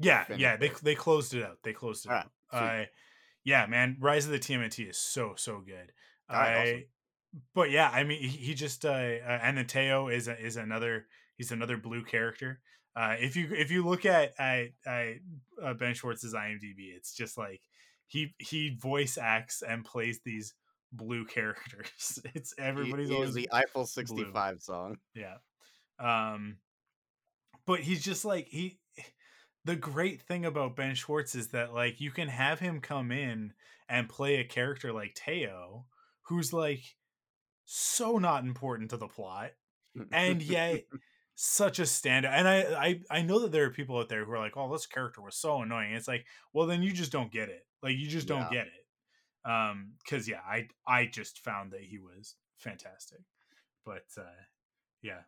Yeah, finish yeah. They it. they closed it out. They closed it out. Yeah, man. Rise of the TMNT is so so good. I, awesome. but yeah, I mean, he, he just uh, uh, and then Teo is a, is another. He's another blue character. Uh, if you if you look at I I uh, Ben Schwartz's IMDb, it's just like he he voice acts and plays these blue [LAUGHS] characters. It's everybody's he is always the Eiffel sixty five song. yeah. Um but he's just like he the great thing about Ben Schwartz is that like you can have him come in and play a character like Teo who's like so not important to the plot and [LAUGHS] yet such a standout. And I, I I know that there are people out there who are like, "Oh, this character was so annoying." It's like, well, then you just don't get it. Like you just don't Yeah. get it. Um, because yeah, I I just found that he was fantastic. But uh, yeah,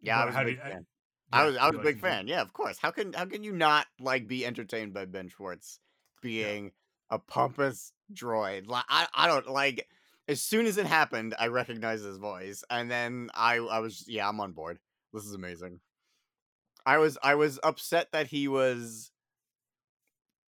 yeah, I was how a do big you- I- fan. I was I was a big fan. Yeah, of course. How can how can you not like be entertained by Ben Schwartz being a pompous droid? Like I I don't like. As soon as it happened, I recognized his voice, and then I I was yeah I'm on board. This is amazing. I was I was upset that he was.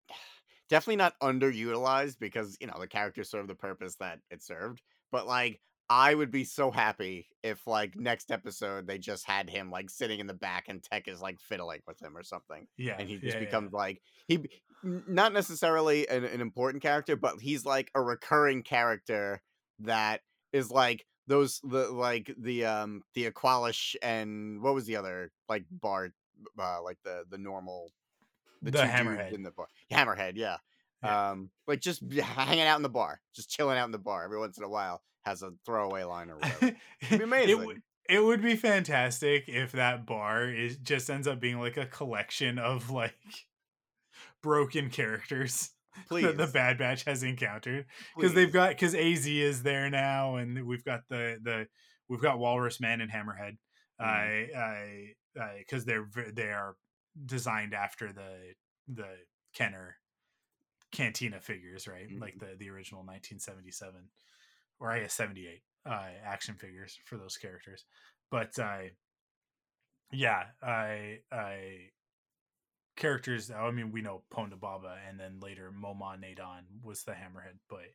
[SIGHS] definitely not underutilized because you know the character served the purpose that it served. But like, I would be so happy if like next episode they just had him like sitting in the back and Tech is like fiddling with him or something, Yeah, and he just yeah, yeah. becomes like he not necessarily an, an important character, but he's like a recurring character that is like those the like the um the Aqualish and what was the other like bar uh, like the the normal the, dudes hammerhead. in the bar hammerhead yeah. Yeah. um like just [LAUGHS] hanging out in the bar just chilling out in the bar every once in a while has a throwaway line or whatever. [LAUGHS] It'd be It, amazing. would- it would be fantastic if that bar is just ends up being like a collection of like [LAUGHS] broken characters please [LAUGHS] that the Bad Batch has encountered. Because they've got because Az is there now, and we've got the the we've got Walrus Man and Hammerhead. Mm-hmm. I I because they're they are designed after the the Kenner Cantina figures, right? Like mm-hmm. the the original 1977 or I guess 78 uh, action figures for those characters. But uh, yeah, I I characters. I mean, we know Ponda Baba, and then later Moma Nadon was the Hammerhead, but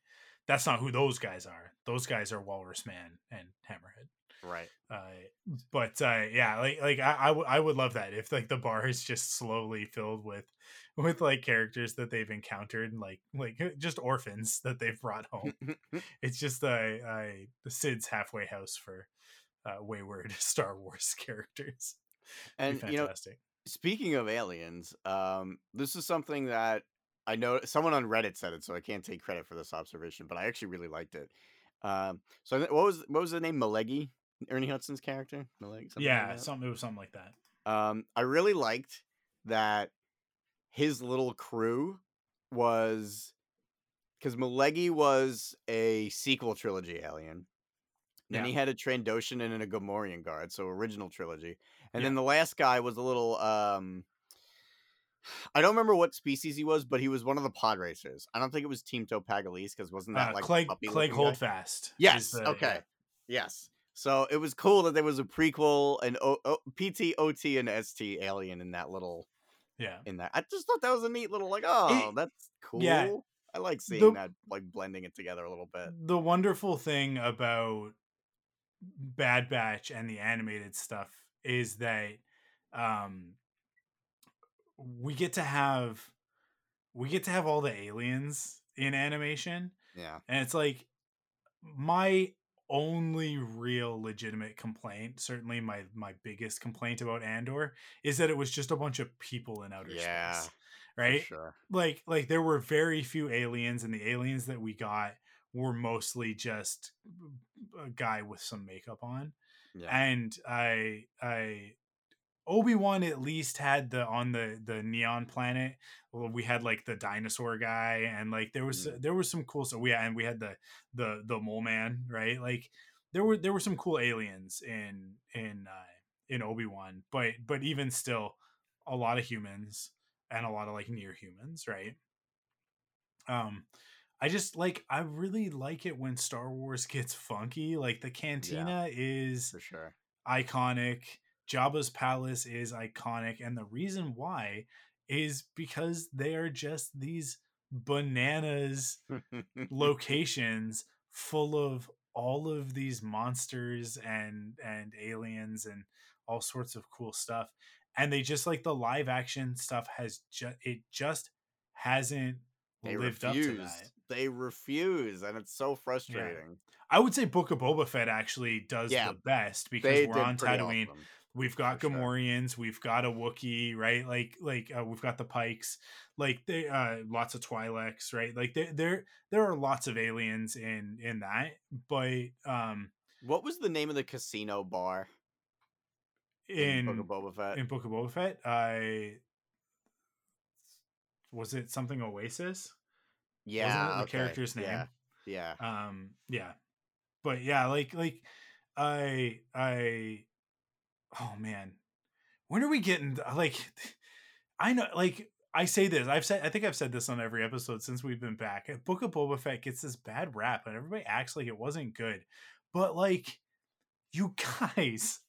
that's not who those guys are. Those guys are Walrus Man and Hammerhead. right Uh, but uh, yeah, like like I, I, w- I would love that if like the bar is just slowly filled with with like characters that they've encountered, and, like like just orphans that they've brought home. [LAUGHS] it's just a uh, the Cid's halfway house for uh, wayward [LAUGHS] Star Wars [LAUGHS] characters. And you know speaking of aliens um this is something that i know someone on reddit said it so i can't take credit for this observation but i actually really liked it um so what was what was the name malegi ernie hudson's character Malegi, something yeah, that? something it was something like that. Um, I really liked that his little crew was because Malegi was a sequel trilogy alien. Then Yeah. he had a Trandoshan and a Gamorrean guard, so original trilogy. And Yeah. then the last guy was a little um I don't remember what species he was, but he was one of the pod racers. I don't think it was Teemto Pagalies because wasn't that Uh, like Clegg Clegg? Holdfast. Yes. the- okay. Yes. So it was cool that there was a prequel, an o- o- PT, OT, and ST alien in that little Yeah. in that. I just thought that was a neat little like, oh, It- that's cool. yeah. I like seeing The- that, like blending it together a little bit. the wonderful thing about Bad Batch and the animated stuff is that um we get to have we get to have all the aliens in animation Yeah. and it's like my only real legitimate complaint certainly my my biggest complaint about andor is that it was just a bunch of people in outer Yeah, space right sure. like like there were very few aliens and the aliens that we got were mostly just a guy with some makeup on Yeah. and i i obi-wan at least had the on the the neon planet well, we had like the dinosaur guy and like there was Mm. there was some cool so we and we had the the the mole man right like there were there were some cool aliens in in uh in obi-wan but but even still a lot of humans and a lot of like near humans right um i just like i really like it when star wars gets funky like the cantina is for sure. iconic. Jabba's palace is iconic, and the reason why is because they are just these bananas [LAUGHS] locations full of all of these monsters and and aliens and all sorts of cool stuff. And they just like the live action stuff has just it just hasn't they lived up to that. They refuse, and it's so frustrating. I would say Book of Boba Fett actually does Yeah, the best because we're on Tatooine. awesome. We've got for sure. Gamorreans, we've got a Wookiee, right? Like, like uh, we've got the Pikes, like they, uh, lots of Twi'leks, right? Like there, there, there are lots of aliens in in that, but um, What was the name of the casino bar in Book of Boba Fett? in Book of Boba Fett, I was it something Oasis? yeah, the okay, character's name? Yeah, yeah. um yeah but yeah like like i i oh man when are we getting like i know like i say this i've said i think i've said this on every episode since we've been back eh, book of boba fett gets this bad rap and everybody acts like it wasn't good but like you [LAUGHS] guys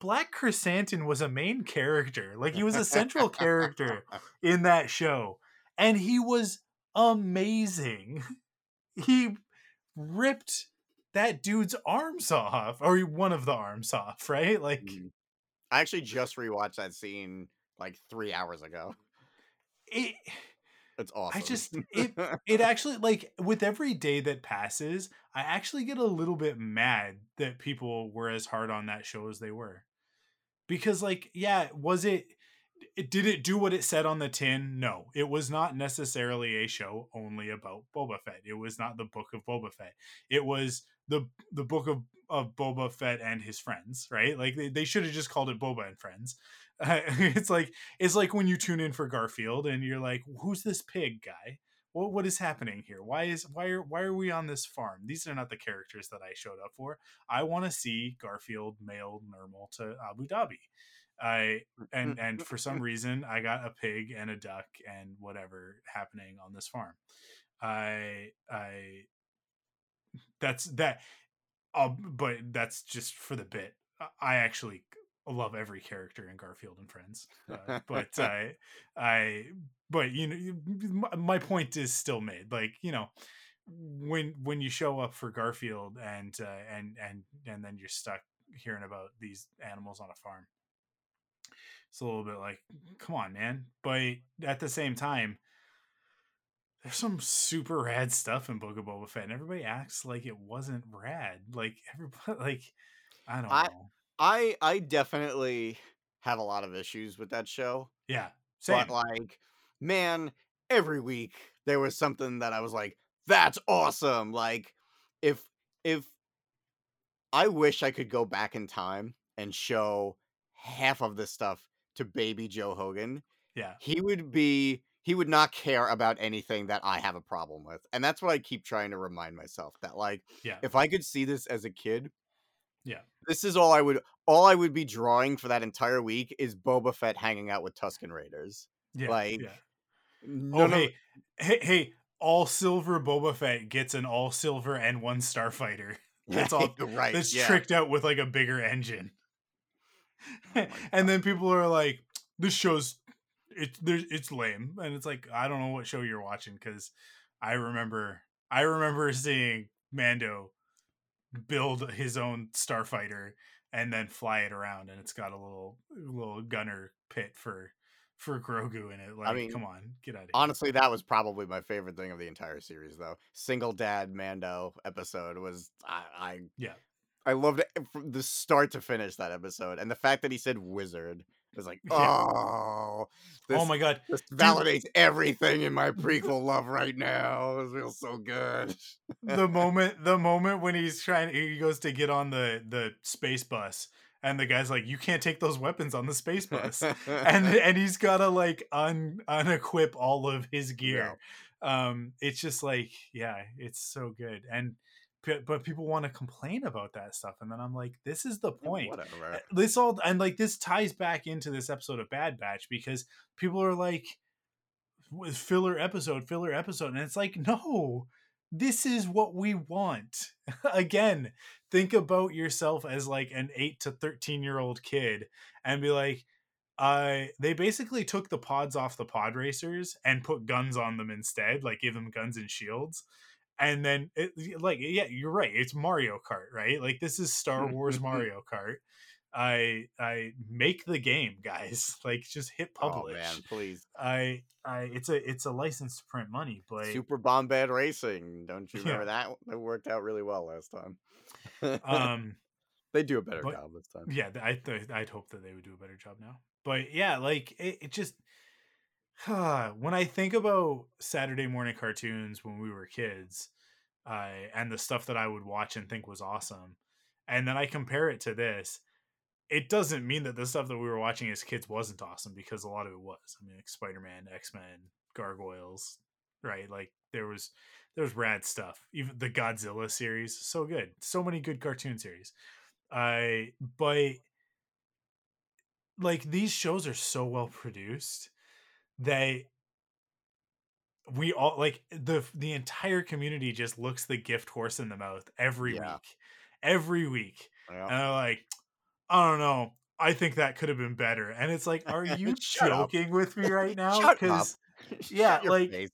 Black Krrsantan was a main character like he was a central character [LAUGHS] in that show and he was amazing. [LAUGHS] He ripped that dude's arms off, or one of the arms off, right? Like, Mm. I actually just rewatched that scene like three hours ago. it, It's awesome. I just- it- [LAUGHS] it actually like with every day that passes i actually get a little bit mad that people were as hard on that show as they were because like yeah was it it did it do what it said on the tin no it was not necessarily a show only about boba fett it was not the book of boba fett it was the the book of of boba fett and his friends right like they, they should have just called it boba and friends [LAUGHS] it's like it's like when you tune in for garfield and you're like who's this pig guy what what is happening here? Why is why are why are we on this farm? These are not the characters that I showed up for. I want to see Garfield mailed Nermal to Abu Dhabi. I and and for some [LAUGHS] reason I got a pig and a duck and whatever happening on this farm. I I that's that uh, but that's just for the bit. I- actually love every character in Garfield and Friends. Uh, but I [LAUGHS] I but you know my, my point is still made like you know when when you show up for garfield and uh, and and and then you're stuck hearing about these animals on a farm it's a little bit like come on man but at the same time there's some super rad stuff in Book of Boba Fett, and everybody acts like it wasn't rad. Like everybody, [LAUGHS] like I don't I- know. I I definitely have a lot of issues with that show. Yeah, same. But like, man, every week there was something that I was like, "That's awesome!" Like, if if I wish I could go back in time and show half of this stuff to baby Joe Hogan, yeah, he would be he would not care about anything that I have a problem with. And that's what I keep trying to remind myself that like yeah, if I could see this as a kid, Yeah. This is all I would all I would be drawing for that entire week is Boba Fett hanging out with Tuscan Raiders. yeah. like, yeah. Oh, none Oh of- hey, hey, hey! All silver Boba Fett gets an all silver N-1 starfighter. [LAUGHS] That's all. right. That's yeah. tricked out with like a bigger engine. Oh my [LAUGHS] and then people are like, "This show's it's there's it's lame," and it's like I don't know what show you're watching because I remember I remember seeing Mando build his own starfighter and then fly it around, and it's got a little little gunner pit for for Grogu in it. Like, mean, come on, get out of here. Honestly, that was probably my favorite thing of the entire series, though. Single Dad Mando episode was I, I Yeah. I loved it eh, from the start to finish that episode, and the fact that he said wizard was like, [LAUGHS] oh, this, oh my god, this validates everything in my prequel love right now. It feels so good. the moment the moment when he's trying he goes to get on the the space bus and the guy's like you can't take those weapons on the space bus. And [LAUGHS] and he's gotta like un unequip all of his gear. Um it's just like yeah it's so good. And but people want to complain about that stuff and then i'm like this is the point Whatever. Uh, this all and like this ties back into this episode of Bad Batch because people are like with filler episode, filler episode, and it's like no, this is what we want. [LAUGHS] Again, think about yourself as like an eight to thirteen year old kid and be like. Uh, they basically took the pods off the pod racers and put guns on them instead, like give them guns and shields. And then, it, like, yeah, you're right. It's Mario Kart, right? Like, this is Star Wars Mario Kart. I I make the game, guys. [LAUGHS] Like just hit Oh publish. man, please. I I it's a it's a license to print money, but Super Bombad Racing. Don't you Yeah. [LAUGHS] remember that? That worked out really well last time. [LAUGHS] um they do a better but- job this time. yeah, I th- I'd hope that they would do a better job now. But yeah, like it, it just when I think about Saturday morning cartoons when we were kids, uh, and the stuff that I would watch and think was awesome, and then I compare it to this, it doesn't mean that the stuff that we were watching as kids wasn't awesome because a lot of it was. I mean, like Spider Man, X Men, Gargoyles, right? Like there was there was rad stuff. Even the Godzilla series, so good. So many good cartoon series. I but like these shows are so well produced that we all like the the entire community just looks the gift horse in the mouth every Yeah. week every week Yeah. and they're like i don't know i think that could have been better and it's like are [LAUGHS] you Shut up. joking with me right [LAUGHS] now because [LAUGHS] Yeah, like-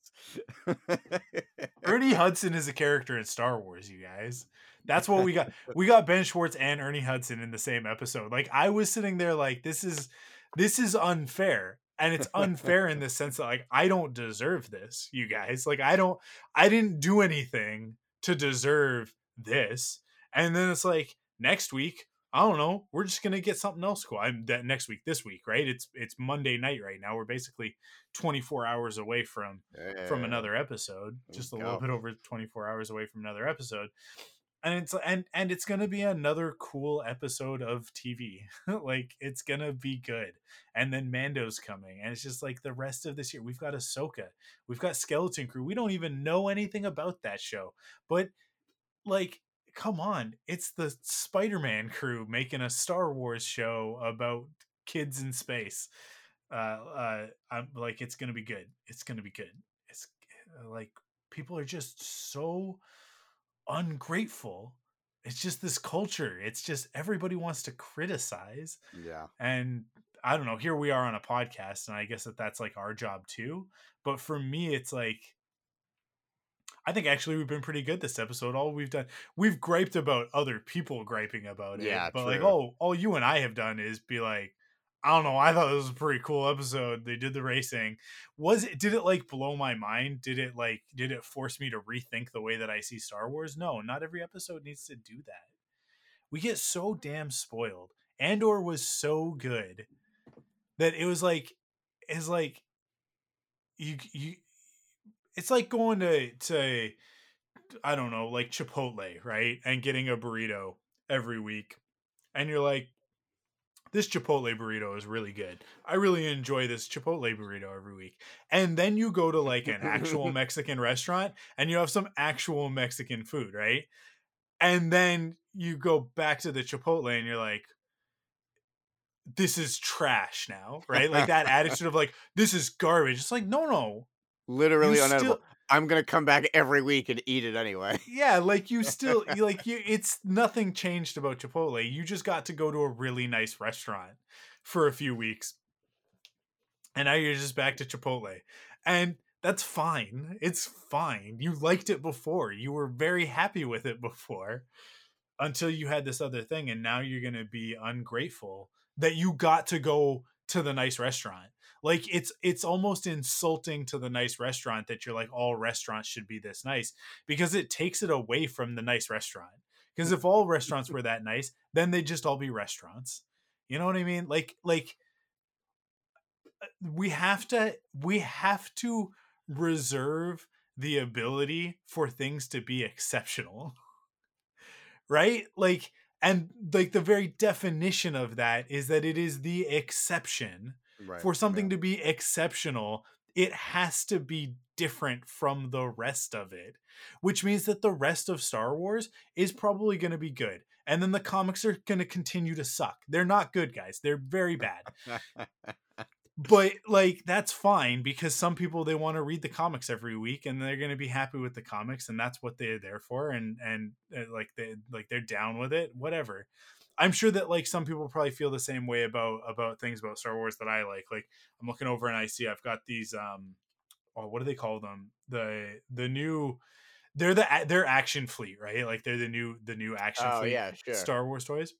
Ernie Hudson is a character in Star Wars, you guys. That's what we got. We got Ben Schwartz and Ernie Hudson in the same episode. Like I was sitting there like this is this is unfair. And it's unfair in the sense that like I don't deserve this, you guys. Like I don't I didn't do anything to deserve this. And then it's like next week, I don't know, we're just gonna get something else cool. I'm that next week, this week, right? It's it's Monday night right now. We're basically 24 hours away from from Yeah. another episode just a you little bit over 24 hours away from another episode and it's and and it's gonna be another cool episode of tv [LAUGHS] like it's gonna be good. And then mando's coming and it's just like the rest of this year we've got ahsoka we've got skeleton crew we don't even know anything about that show. But like come on it's the spider-man crew making a star wars show about kids in space. Uh uh i'm like it's gonna be good. It's gonna be good. It's like people are just so ungrateful. It's just this culture. It's just everybody wants to criticize. Yeah. and i don't know here we are on a podcast and i guess that that's like our job too but for me it's like i think actually we've been pretty good this episode. All we've done we've griped about other people griping about it Yeah, but like oh all you and i have done is be like i don't know i thought this was a pretty cool episode they did the racing. Was it did it like blow my mind? Did it like did it force me to rethink the way that i see star wars? No not every episode needs to do that. We get so damn spoiled. Andor was so good that it was like it's like you you it's like going to to i don't know like chipotle right and getting a burrito every week and you're like this chipotle burrito is really good. I really enjoy this chipotle burrito every week. And then you go to like an actual [LAUGHS] mexican restaurant and you have some actual mexican food right? And then you go back to the chipotle and you're like this is trash now right? Like that attitude of like this is garbage. It's like no no. Literally unedible. still I'm gonna come back every week and eat it anyway. [LAUGHS] yeah like you still like you it's nothing changed about chipotle. You just got to go to a really nice restaurant for a few weeks. And now you're just back to chipotle. And that's fine. It's fine. You liked it before. You were very happy with it before until you had this other thing and now you're to be ungrateful that you got to go to the nice restaurant like it's it's almost insulting to the nice restaurant that you're like all restaurants should be this nice because it takes it away from the nice restaurant. Because if all restaurants were that nice then they'd just all be restaurants. You know what i mean? Like like uh, we have to we have to reserve the ability for things to be exceptional [LAUGHS] right? Like and like the very definition of that is that it is the exception Right. for something to be exceptional it has to be different from the rest of it which means that the rest of star wars is probably going to be good and then the comics are going to continue to suck. They're not good guys. They're very bad. But like that's fine because some people they want to read the comics every week and they're going to be happy with the comics and that's what they're there for and and uh, like they like they're down with it whatever i'm sure that like some people probably feel the same way about about things about star wars that i like like i'm looking over and i see i've got these um oh what do they call them the the new they're the they're action fleet right like they're the new the new action oh fleet yeah, sure. star wars toys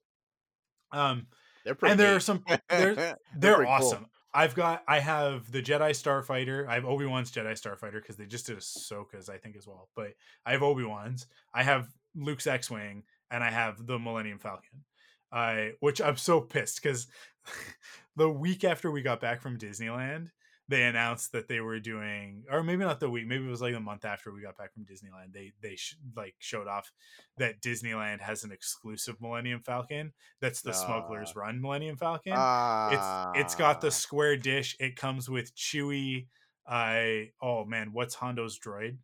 um They're pretty. and there are some [LAUGHS] they're They're they're pretty cool. awesome. I've got I have the Jedi Starfighter. I have Obi Wan's Jedi Starfighter because they just did a Ahsoka's I think as well. But I have Obi Wan's. I have Luke's X Wing, and I have the Millennium Falcon. I which I'm so pissed because [LAUGHS] the week after we got back from Disneyland, they announced that they were doing, or maybe not the week, maybe it was like a month after we got back from Disneyland. They they sh- like showed off that Disneyland has an exclusive Millennium Falcon. That's the Smuggler's Ah. Run Millennium Falcon Ah. it's it's got the square dish. It comes with Chewy. I oh man, what's Hondo's droid?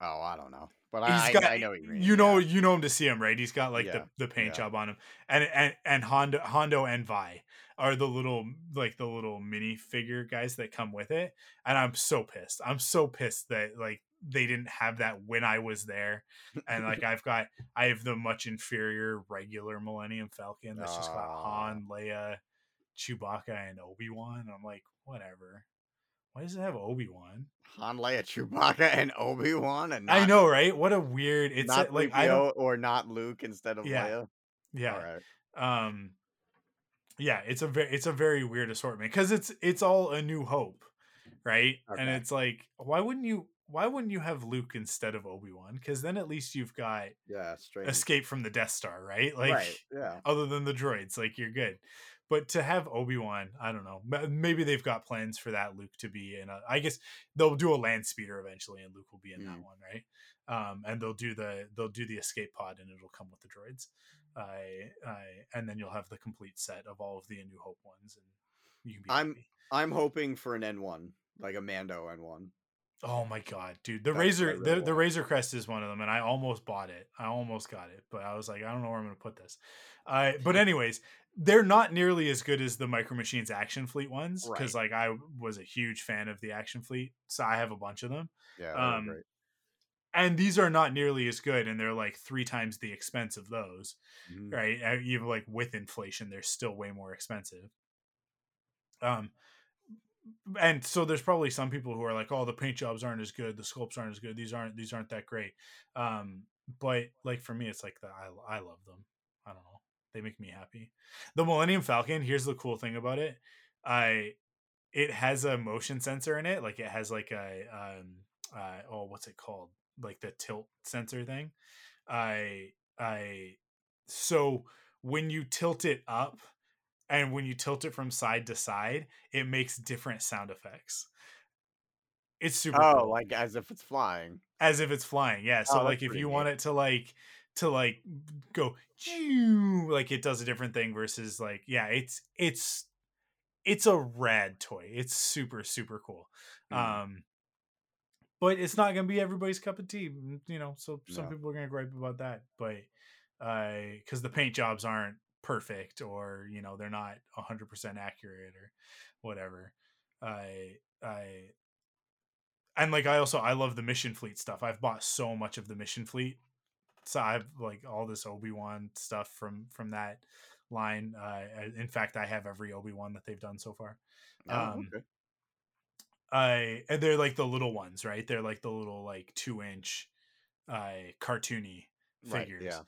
Oh, I don't know, but He's I, got I know you mean. you know yeah. you know him to see him right. He's got like Yeah, the, the paint yeah. job on him, and and and Hondo Hondo and Vi are the little like the little mini figure guys that come with it, and I'm so pissed. I'm so pissed that like they didn't have that when I was there, and like I've got I have the much inferior regular Millennium Falcon that's just got. Han, Leia, Chewbacca, and Obi Wan. I'm like whatever, Why does it have Obi Wan? Han, Leia, Chewbacca, and Obi Wan, and I know, right? What a weird. It's not like I don't. or not Luke instead of Yeah. Leia. Yeah. All right. um yeah it's a very it's a very weird assortment because it's it's all a new hope right and it's like why wouldn't you why wouldn't you have luke instead of obi-wan because then at least you've got Yeah, strange. escape from the death star right like right. Yeah. other than the droids like you're good but to have obi-wan i don't know maybe they've got plans for that luke to be in a i guess they'll do a land speeder eventually and luke will be in that Mm. one right um and they'll do the they'll do the escape pod and it'll come with the droids I, I, and then you'll have the complete set of all of the A New Hope ones, and you can be. I'm- happy. I'm hoping for an N-1, like a Mando N-1. Oh my god, dude! The That's razor, the, the. Razor Crest is one of them, and I almost bought it. I almost got it, but I was like, I don't know where I'm going to put this. Uh, but [LAUGHS] anyways, they're not nearly as good as the Micro Machines Action Fleet ones because, like, I was a huge fan of the Action Fleet, so I have a bunch of them. Yeah. Um, great. And these are not nearly as good, and they're like three times the expense of those. Mhm. right? Even like with inflation, they're still way more expensive. Um, and so there's probably some people who are like, "Oh, the paint jobs aren't as good, the sculpts aren't as good. These aren't these aren't that great." Um, but like for me, it's like the I I love them. I don't know, they make me happy. The Millennium Falcon. Here's the cool thing about it. I it has a motion sensor in it. Like it has like a um uh oh what's it called? Like the tilt sensor thing. I I so when you tilt it up and when you tilt it from side to side, it makes different sound effects. It's super Oh, cool. like as if it's flying. as if it's flying. Yeah. So Oh, like if you neat. want it to like to like go like it does a different thing versus like yeah, it's it's it's a rad toy. It's super super cool. Mm. Um but it's not going to be everybody's cup of tea, mm, you know. So some No. people are going to gripe about that, but uh cuz the paint jobs aren't perfect or, you know, they're not 100% accurate or whatever. I I and like I also I love the mission fleet stuff. I've bought so much of the mission fleet. So I've like all this Obi-Wan stuff from from that line. Uh in fact, I have every Obi-Wan that they've done so far. Oh, um, okay. I and they're like the little ones, right? They're like the little like 2-inch uh cartoony Right, figures. yeah.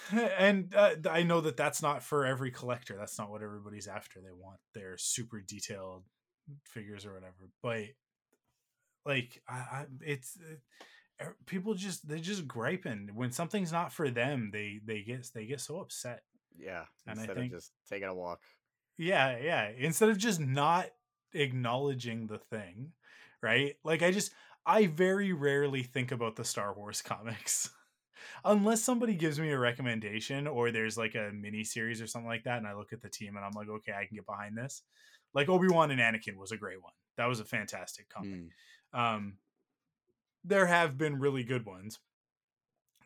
[LAUGHS] and uh, I know that that's not for every collector. That's not what everybody's after. They want their super detailed figures or whatever. But like, I, I it's uh, er, people just they're just griping when something's not for them. They they get they get so upset. Yeah. and I Instead think- of just taking a walk. Yeah, yeah. Instead of just not acknowledging the thing, right? Like I just I very rarely think about the Star Wars [LAUGHS] comics. Unless somebody gives me a recommendation or there's like a mini series or something like that and I look at the team and I'm like, "Okay, I can get behind this." Like Obi-Wan and Anakin was a great one. That was a fantastic comic. Mm. Um there have been really good ones.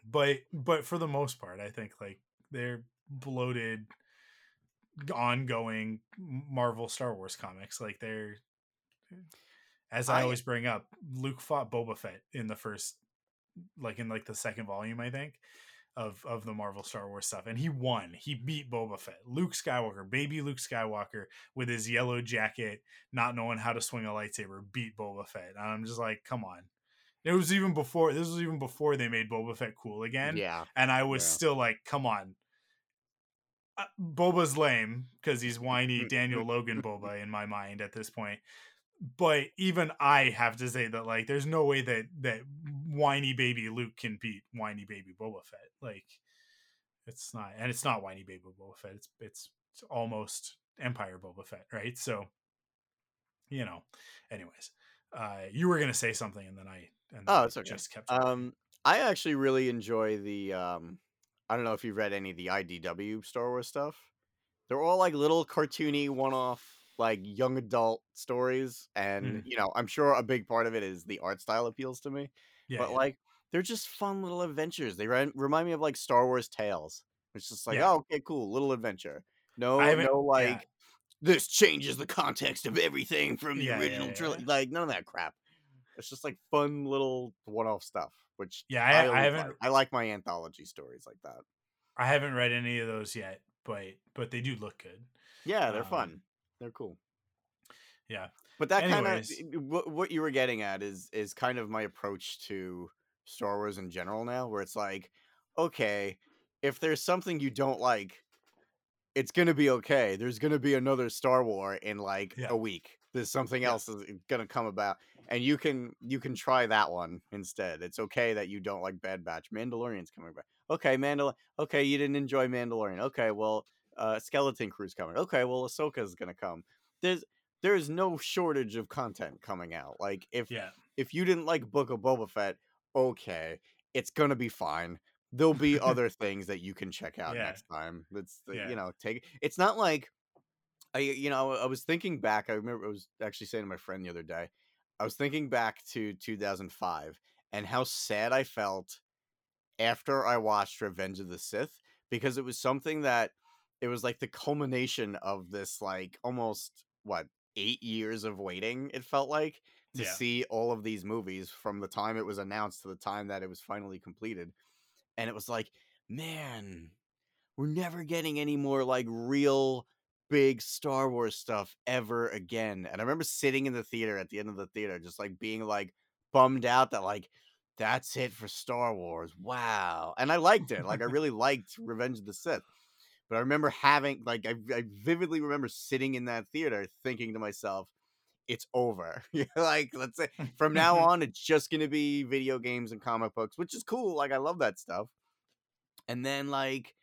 But but for the most part, I think like they're bloated ongoing Marvel Star Wars comics. Like they're as I, I- always bring up, Luke fought Boba Fett in the first like in like the second volume, I think, of of the Marvel Star Wars stuff. And he won. He beat Boba Fett. Luke Skywalker, baby Luke Skywalker with his yellow jacket, not knowing how to swing a lightsaber, beat Boba Fett. And I'm just like, come on. It was even before this was even before they made Boba Fett cool again yeah. and I was Yeah. still like, "Come on." Uh, Boba's lame because he's whiny Daniel Logan Boba in my mind at this point. But even I have to say that like, there's no way that that whiny baby Luke can beat whiny baby Boba Fett. Like, it's not, and it's not whiny baby Boba Fett. It's it's, it's almost Empire Boba Fett, right? So, you know. Anyways, uh, you were gonna say something, and then I and Oh, then it's okay. just kept. Um, I actually really enjoy the. Um, I don't know if you've read any of the IDW Star Wars stuff. They're all like little cartoony, one-off, like young adult stories, and Mm. you know, I'm sure a big part of it is the art style appeals to me. Yeah, but yeah. like, they're just fun little adventures. They re- remind me of like Star Wars Tales. It's just like, Yeah. oh, okay, cool, little adventure. No, I no, yeah. like this changes the context of everything from the Yeah, yeah, original yeah. trilogy. Like none of that crap. It's just like fun little one-off stuff, which Yeah, I- I always haven't- like. I like my anthology stories like that. I haven't read any of those yet, but but they do look good. Yeah, they're Um, fun. They're cool. yeah. But that kind of what, what you were getting at is is kind of my approach to Star Wars in general now, where it's like, okay, if there's something you don't like, it's gonna be okay. There's gonna be another Star War in like Yeah. a week. There's something Yeah. else is gonna come about, and you can you can try that one instead. It's okay that you don't like Bad Batch. Mandalorian's coming back. Okay, Mandal. Okay, you didn't enjoy Mandalorian. Okay, well, uh, Skeleton Crew's coming. Okay, well, Ahsoka's gonna come. There's there's no shortage of content coming out. Like if Yeah. if you didn't like Book of Boba Fett, okay, it's gonna be fine. There'll be [LAUGHS] other things that you can check out Yeah. next time. That's the- uh, Yeah. you know, take. It's not like I you know I was thinking back. I remember I was actually saying to my friend the other day. I was thinking back to 2005 and how sad I felt after I watched Revenge of the Sith because it was something that it was like the culmination of this like almost what eight years of waiting. It felt like to Yeah. see all of these movies from the time it was announced to the time that it was finally completed. And it was like, man, we're never getting any more like real big Star Wars stuff ever again. And I remember sitting in the theater at the end of the theater, just like being like bummed out that like that's it for Star Wars. Wow. And I liked it. Like I really liked Revenge of the Sith. But I remember having like I, I vividly remember sitting in that theater thinking to myself, it's over. [LAUGHS] like let's say [LAUGHS] from now on it's just gonna be video games and comic books, which is cool. Like I love that stuff. And then like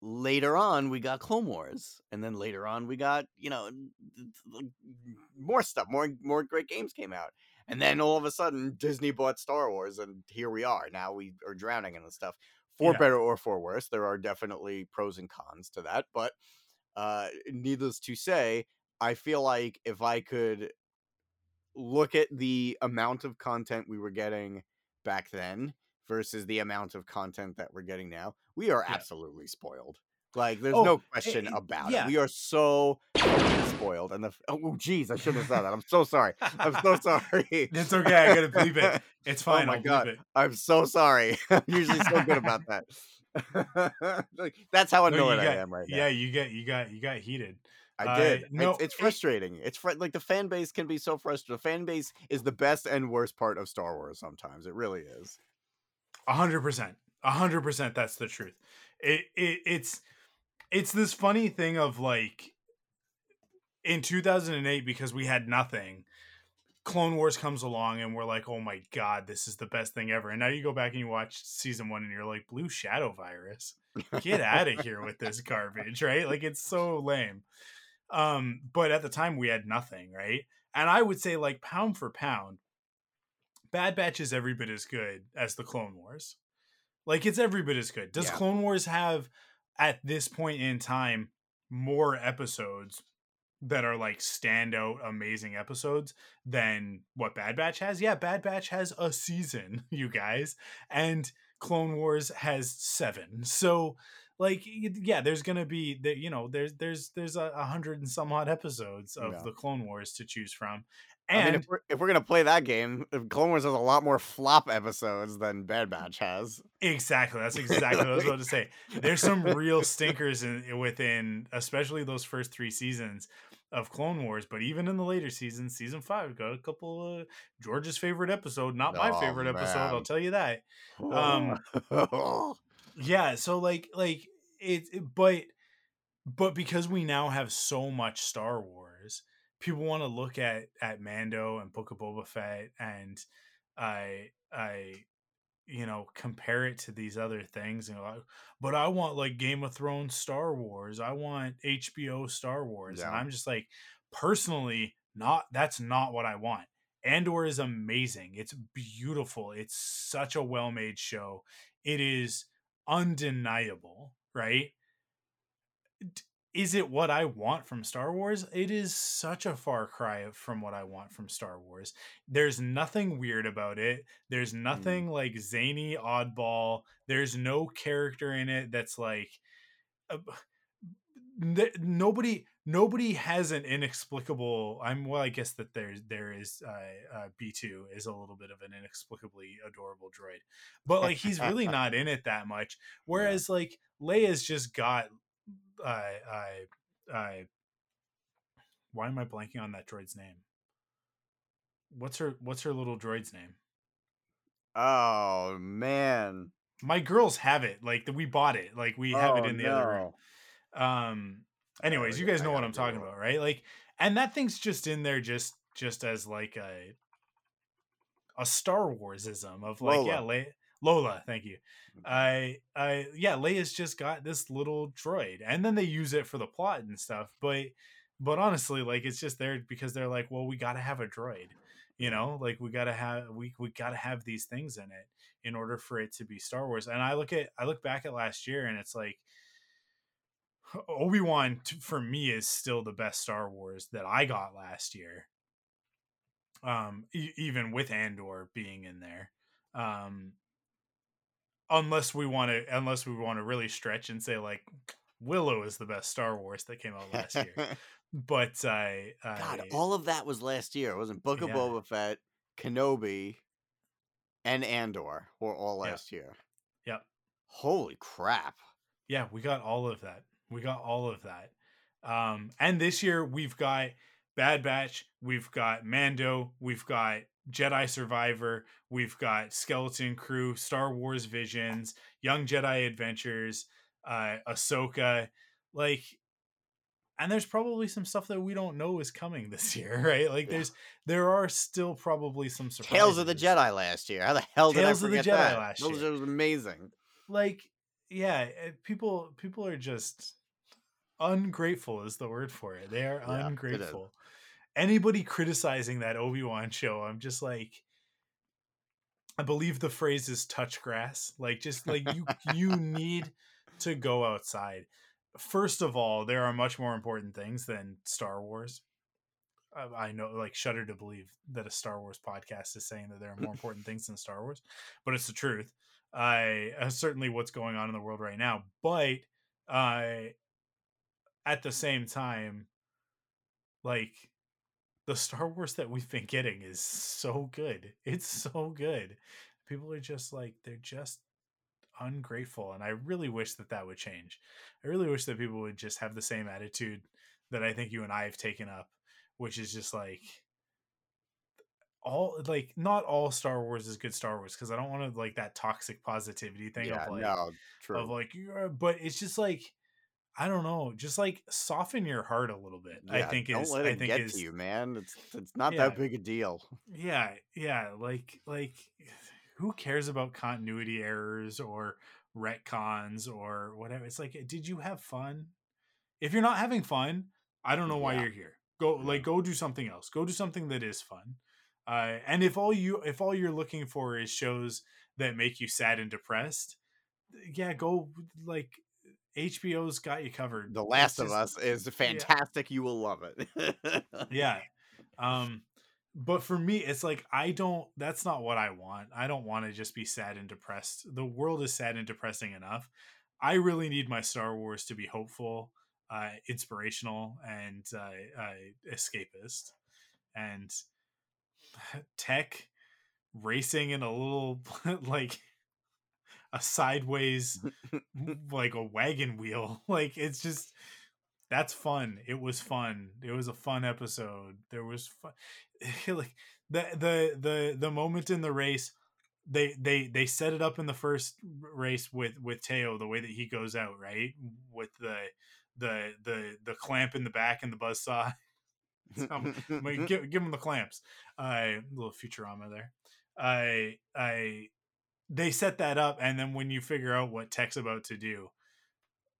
later on we got Clone Wars, and then later on we got you know more stuff, more more great games came out, and then all of a sudden Disney bought Star Wars, and here we are. Now we are drowning in the stuff. For Yeah. better or for worse, there are definitely pros and cons to that, but uh, needless to say, I feel like if I could look at the amount of content we were getting back then versus the amount of content that we're getting now, we are Yeah. absolutely spoiled. Like, there's Oh, no eh, question eh, it- about yeah. it. We are so oh, spoiled. And the oh, geez, I shouldn't have said that. I'm so sorry. I'm so [LAUGHS] sorry. It's okay. I gotta believe it. [LAUGHS] It's fine. Oh fine. my I'll God. it. I'm so sorry. [LAUGHS] I'm usually so good about that. like, that's how No, you annoyed I am right now. Yeah, you get you got you got heated. I Uh, did. no, it's, it's it- frustrating. It's fr- like the fan base can be so frustrating. The fan base is the best and worst part of Star Wars. Sometimes it really is. A hundred percent. A hundred percent. That's the truth. It, it it's it's this funny thing of like in 2008 because we had nothing. Clone Wars comes along and we're like, oh my god, this is the best thing ever. And now you go back and you watch season one and you're like, Blue Shadow Virus, get [LAUGHS] out of here with this garbage, right? Like it's so lame. Um, but at the time we had nothing, right? And I would say like pound for pound, Bad Batch is every bit as good as the Clone Wars. Like it's every bit as good. Does Yeah. Clone Wars have at this point in time more episodes that are like standout amazing episodes than what Bad Batch has? Yeah, Bad Batch has a season, [LAUGHS] you guys, and Clone Wars has 7. So like yeah, there's going to be that you know, there's there's there's a, hundred and some odd episodes of Yeah. the Clone Wars to choose from. I And mean, if we're, if we're gonna play that game, Clone Wars has a lot more flop episodes than Bad Batch has. Exactly. That's exactly what I was about to say. There's some real stinkers in within, especially those first three seasons of Clone Wars. But even in the later seasons, season five got a couple of George's favorite episode. Not my Oh, favorite episode, I'll tell you that. Um, [LAUGHS] Yeah. So like, like it, it- but, but because we now have so much Star Wars, people want to look at at Mando and Book of Boba Fett and I I you know compare it to these other things and like but I want like Game of Thrones Star Wars I want HBO Star Wars and I'm just like personally not that's not what I want. Andor is amazing it's beautiful it's such a well-made show it is undeniable right is it what I want from Star Wars? It is such a far cry from what I want from Star Wars. There's nothing weird about it. There's nothing like zany, oddball. There's no character in it that's like uh, th- nobody nobody has an inexplicable i'm well i guess that there's there is uh, uh b2 is a little bit of an inexplicably adorable droid but like he's really [LAUGHS] not in it that much whereas like leia's just got uh uh uh why am I blanking on that droid's name? What's her What's her little droid's name? Oh man. My girls have it. Like we bought it. Like we have oh, it in the no. other room. Um. Anyways, you yeah, guys know what I'm talking about, right? Like, and that thing's just in there, just just as like a a Star Warsism of like, yeah, Lola. Le- Lola. Thank you. I, I, yeah, Leia's just got this little droid, and then they use it for the plot and stuff. But, but honestly, like, it's just there because they're like, well, we got to have a droid, you know, like we got to have we we got to have these things in it in order for it to be Star Wars. And I look at I look back at last year, and it's like. Obi Wan for me is still the best Star Wars that I got last year. Um, e- even with Andor being in there, um, unless we want to, unless we want to really stretch and say like Willow is the best Star Wars that came out last year. [LAUGHS] but I, I God, all of that was last year. It wasn't Book of Yeah. Boba Fett, Kenobi, and Andor were all Yeah. last year. Yep. Holy crap. yeah, we got all of that. We got all of that. Um, and this year we've got Bad Batch, we've got Mando, we've got Jedi Survivor, we've got Skeleton Crew, Star Wars Visions, Young Jedi Adventures, uh, Ahsoka, like, and there's probably some stuff that we don't know is coming this [LAUGHS] year, right? Like, Yeah. there's there are still probably some surprises. Tales of the Jedi last year. How the hell did Tales I of the Jedi that? last year. was amazing. like yeah eh, people people are just ungrateful is the word for it they are Yeah, ungrateful anybody criticizing that obi-wan show i'm just like i believe the phrase is touch grass. Like just like you you need to go outside. First of all there are much more important things than star wars. I know, like, shudder to believe that a Star Wars podcast is saying that there are more [LAUGHS] important things than Star Wars, but it's the truth. I uh, certainly what's going on in the world right now, but uh, at the same time, like the Star Wars that we've been getting is so good. It's so good. People are just like they're just ungrateful, and I really wish that that would change. I really wish that people would just have the same attitude that I think you and I have taken up, which is just like all like not all Star Wars is good Star Wars because I don't want to like that toxic positivity thing yeah, of like no, true. of like you're but it's just like I don't know, just like soften your heart a little bit. I think don't is let it I think get is to you, man. It's it's not Yeah. that big a deal. yeah, yeah, like like who cares about continuity errors or retcons or whatever? It's like did you have fun? If you're not having fun, I don't know why Yeah. you're here. Go Yeah. like go do something else. Go do something that is fun. Uh, and if all you if all you're looking for is shows that make you sad and depressed, yeah, go like HBO's got you covered. The Last of Us is fantastic. You will love it. [LAUGHS] yeah um but for me it's like i don't that's not what i want i don't want to just be sad and depressed the world is sad and depressing enough i really need my star wars to be hopeful uh inspirational and uh, uh escapist and [SIGHS] tech racing in a little [LAUGHS] like a sideways [LAUGHS] like a wagon wheel. [LAUGHS] Like it's just that's fun. It was fun. It was a fun episode. There was fun [LAUGHS] like the the the the moment in the race they they they set it up in the first race with with Teo the way that he goes out right? With the the the the clamp in the back and the buzzsaw Um, like, give, give him the clamps. Uh little futurama there. I i they set that up and then when you figure out what tech's about to do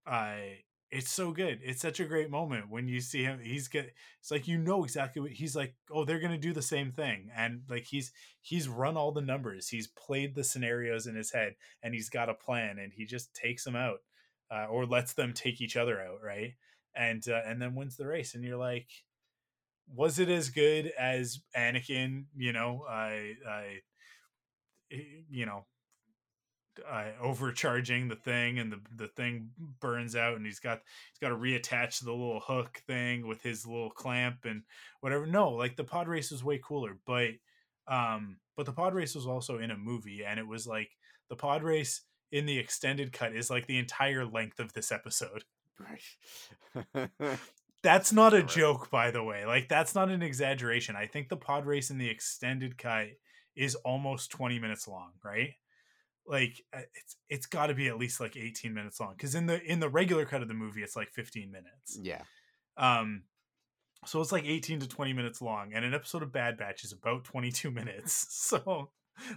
i it's so good it's such a great moment when you see him he's get it's like you know exactly what he's like oh they're gonna do the same thing and like he's he's run all the numbers he's played the scenarios in his head and he's got a plan and he just takes them out uh, or lets them take each other out right and uh, and then wins the race and you're like was it as good as Anakin? You know, I, I, you know, uh, overcharging the thing, and the the thing burns out, and he's got he's got to reattach the little hook thing with his little clamp and whatever. No, like the pod race was way cooler, but um, but the pod race was also in a movie, and it was like the pod race in the extended cut is like the entire length of this episode. Right. [LAUGHS] That's not a joke, by the way. Like that's not an exaggeration. I think the pod race in the extended cut is almost 20 minutes long, right? Like uh, it's it's got to be at least like 18 minutes long cuz in the in the regular cut of the movie it's like 15 minutes. Yeah. Um so it's like 18 to 20 minutes long and an episode of Bad Batch is about 22 [LAUGHS] minutes. So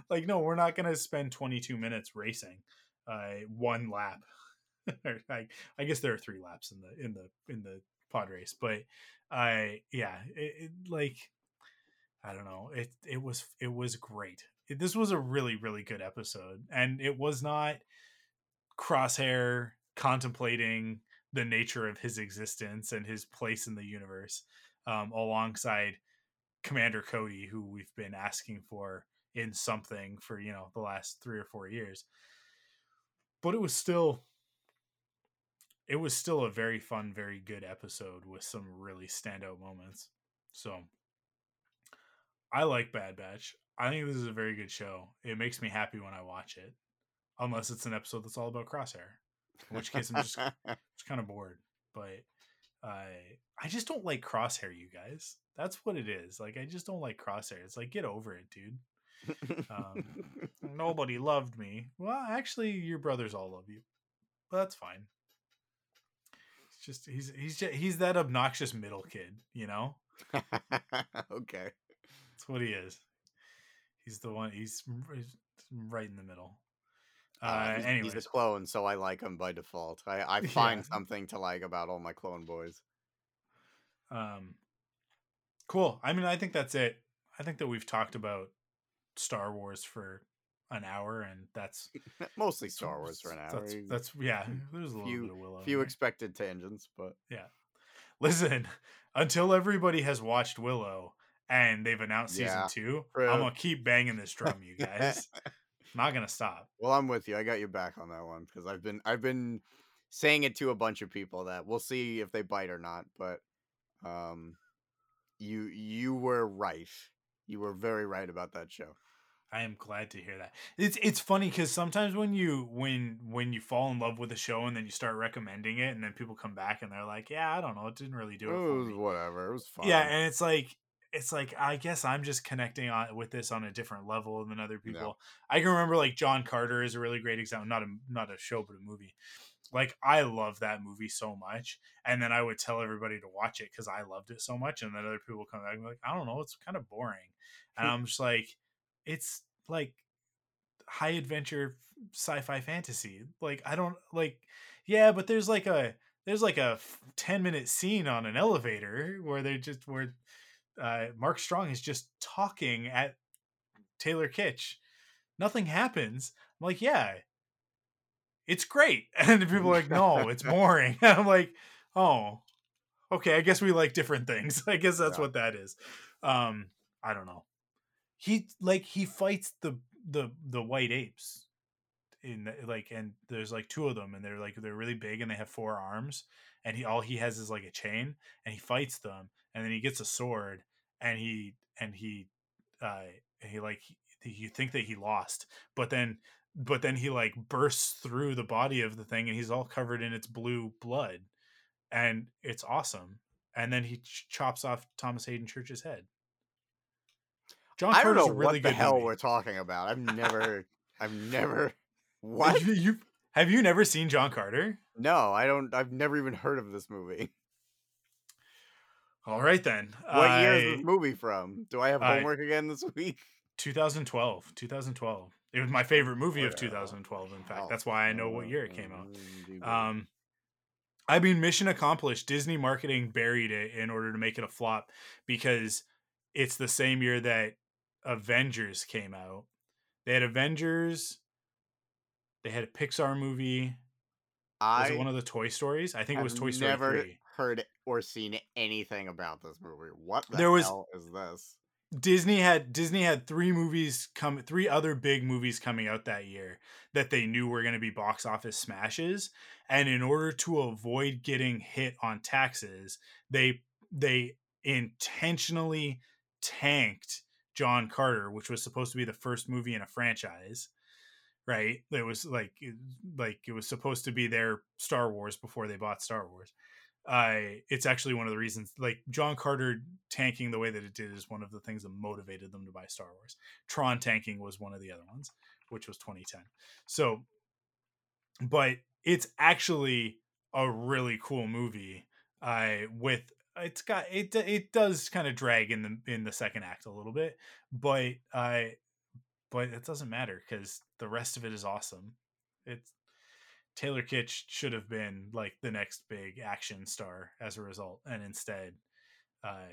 like no, we're not going to spend 22 minutes racing uh one lap. [LAUGHS] I I guess there are three laps in the in the in the pod race, but I yeah, it, it, like I don't know. It it was it was great. This was a really really good episode, and it was not Crosshair contemplating the nature of his existence and his place in the universe, um, alongside Commander Cody, who we've been asking for in something for you know the last three or four years. But it was still it was still a very fun, very good episode with some really standout moments. So I like Bad Batch. I think this is a very good show. It makes me happy when I watch it, unless it's an episode that's all about Crosshair, in which case I'm just, [LAUGHS] just kind of bored. But I I just don't like Crosshair, you guys. That's what it is. Like I just don't like Crosshair. It's like get over it, dude. Um, Nobody loved me. Well, actually, your brothers all love you, but that's fine. It's just he's he's just, he's that obnoxious middle kid, you know. [LAUGHS] okay. That's what he is. He's the one. He's, right in the middle. Uh, Uh, he's, he's a clone, so I like him by default. I, I [LAUGHS] find Yeah. something to like about all my clone boys. um, cool. I mean, I think that's it. I think that we've talked about Star Wars for an hour, and that's [LAUGHS] Mostly Star Wars for an hour. That's, that's yeah. [LAUGHS] There's a little few- bit of Willow. few expected tangents, but yeah. Listen, until everybody has watched Willow and they've announced Yeah, season two, true. I'm gonna keep banging this drum, you guys. [LAUGHS] Not gonna stop. well, I'm with you. I got your back on that one because I've been I've been saying it to a bunch of people that we'll see if they bite or not. But um, you you were right. You were very right about that show. I am glad to hear that. It's it's funny because sometimes when you when when you fall in love with a show and then you start recommending it and then people come back and they're like, yeah, I don't know, it didn't really do It it for was me. whatever. It was fun. Yeah, and it's like it's like I guess I'm just connecting on with this on a different level than other people. I can remember like John Carter is a really great example, not a not a show but a movie. Like I love that movie so much, and then I would tell everybody to watch it because I loved it so much, and then other people come back and be like, I don't know, it's kind of boring, and [LAUGHS] I'm just like, it's like high adventure sci-fi fantasy. Like I don't like, yeah, but there's like a there's like a 10 minute scene on an elevator where they just where uh, Mark Strong is just talking at Taylor Kitsch. Nothing happens. I'm like, yeah, it's great. [LAUGHS] And people are like, no, it's [LAUGHS] boring. And [LAUGHS] I'm like, oh, okay. I guess we like different things. I guess that's Yeah. what that is. Um, I don't know. He like he fights the the the white apes in the- like and there's like two of them and they're like they're really big and they have four arms and he all he has is like a chain and he fights them and then he gets a sword and he and he uh he like he, you think that he lost but then but then he like bursts through the body of the thing and he's all covered in its blue blood and it's awesome and then he ch- chops off thomas haden church's head john I don't Carter's know really what the good hell movie. we're talking about. I've never, [LAUGHS] I've never. What? you, you have you never seen john carter No, I don't. I've never even heard of this movie. All right then. What year is this movie from? Do I have I- homework again this [LAUGHS] week? 2012 2012 it was my favorite movie of 2012 in fact. Hell, that's why i know what year it came out. Um i mean mission accomplished disney marketing buried it in order to make it a flop because it's the same year that avengers came out. They had avengers they had a pixar movie. Was I it one of the toy stories? I think it was toy story never 3 heard or seen anything about this movie. What the There was- hell is this? Disney had Disney had three movies come three other big movies coming out that year that they knew were going to be box office smashes and in order to avoid getting hit on taxes they they intentionally tanked John Carter which was supposed to be the first movie in a franchise right it was like like it was supposed to be their Star Wars before they bought Star Wars I it's actually one of the reasons like John Carter tanking the way that it did is one of the things that motivated them to buy Star Wars. Tron tanking was one of the other ones, which was 2010. So but it's actually a really cool movie. I uh, with it's got it it does kind of drag in the in the second act a little bit, but I but it doesn't matter because the rest of it is awesome. It's Taylor Kitsch should have been like the next big action star as a result, and instead, uh,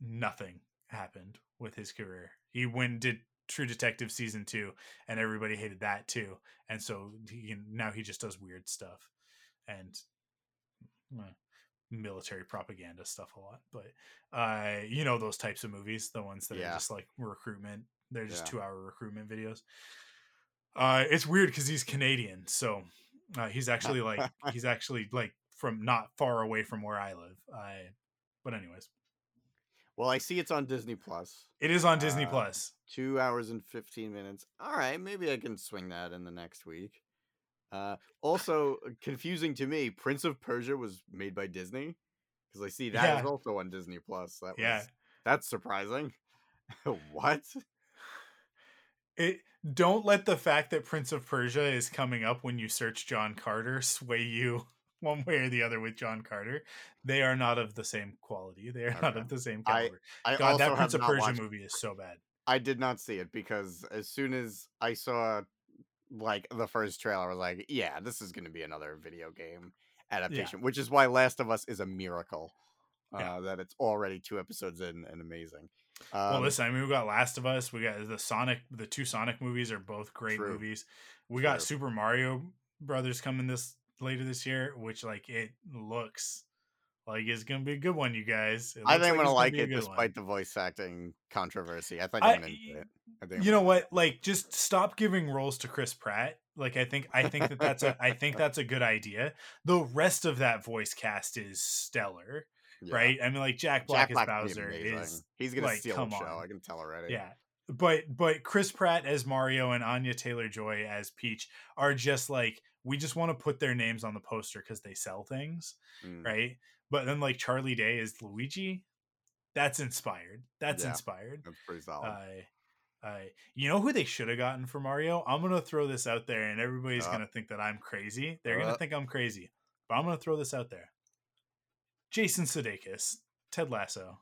nothing happened with his career. He went did True Detective season two, and everybody hated that too, and so he, now he just does weird stuff and uh, military propaganda stuff a lot. But uh, you know those types of movies, the ones that yeah. are just like recruitment. They're just yeah. two hour recruitment videos. Uh, it's weird because he's Canadian, so uh, he's actually like [LAUGHS] he's actually like from not far away from where I live. I, but anyways. Well, I see it's on Disney Plus. It is on Disney uh, Plus. Two hours and fifteen minutes. All right, maybe I can swing that in the next week. Uh, also, uh, confusing to me, Prince of Persia was made by Disney because I see that yeah. is also on Disney Plus. That yeah, was, that's surprising. [LAUGHS] what? It don't let the fact that Prince of Persia is coming up when you search John Carter sway you [LAUGHS] one way or the other with John Carter. They are not of the same quality. They are okay. not of the same caliber. I, I God, that Prince of Persia movie is so bad. I did not see it because as soon as I saw like the first trailer, I was like, yeah, this is going to be another video game adaptation, yeah. which is why Last of Us is a miracle. Uh, yeah. that it's already two episodes in and amazing. Um, well, listen, I mean, we got Last of Us. We got the Sonic. The two Sonic movies are both great true. movies. We true. got Super Mario Brothers coming this later this year, which like it looks like it's gonna be a good one, you guys. I think like I'm gonna like it despite one. the voice acting controversy. I think I, am into it. I think you know what? Like, just stop giving roles to Chris Pratt. Like, I think I think that that's a I think [LAUGHS] that's a good idea. The rest of that voice cast is stellar yeah. right? I mean, like Jack Black, Jack Black as Bowser is he's gonna like, steal the show. On. I can tell already. Yeah, but but Chris Pratt as Mario and Anya Taylor Joy as Peach are just like we just want to put their names on the poster because they sell things, mm. right? But then like Charlie Day is Luigi, that's inspired. That's yeah, inspired. That's pretty solid. Uh, uh, you know who they should have gotten for Mario? I'm gonna throw this out there, and everybody's uh, gonna think that I'm crazy. They're gonna uh. think I'm crazy, but I'm gonna throw this out there. Jason Sudeikis, Ted Lasso.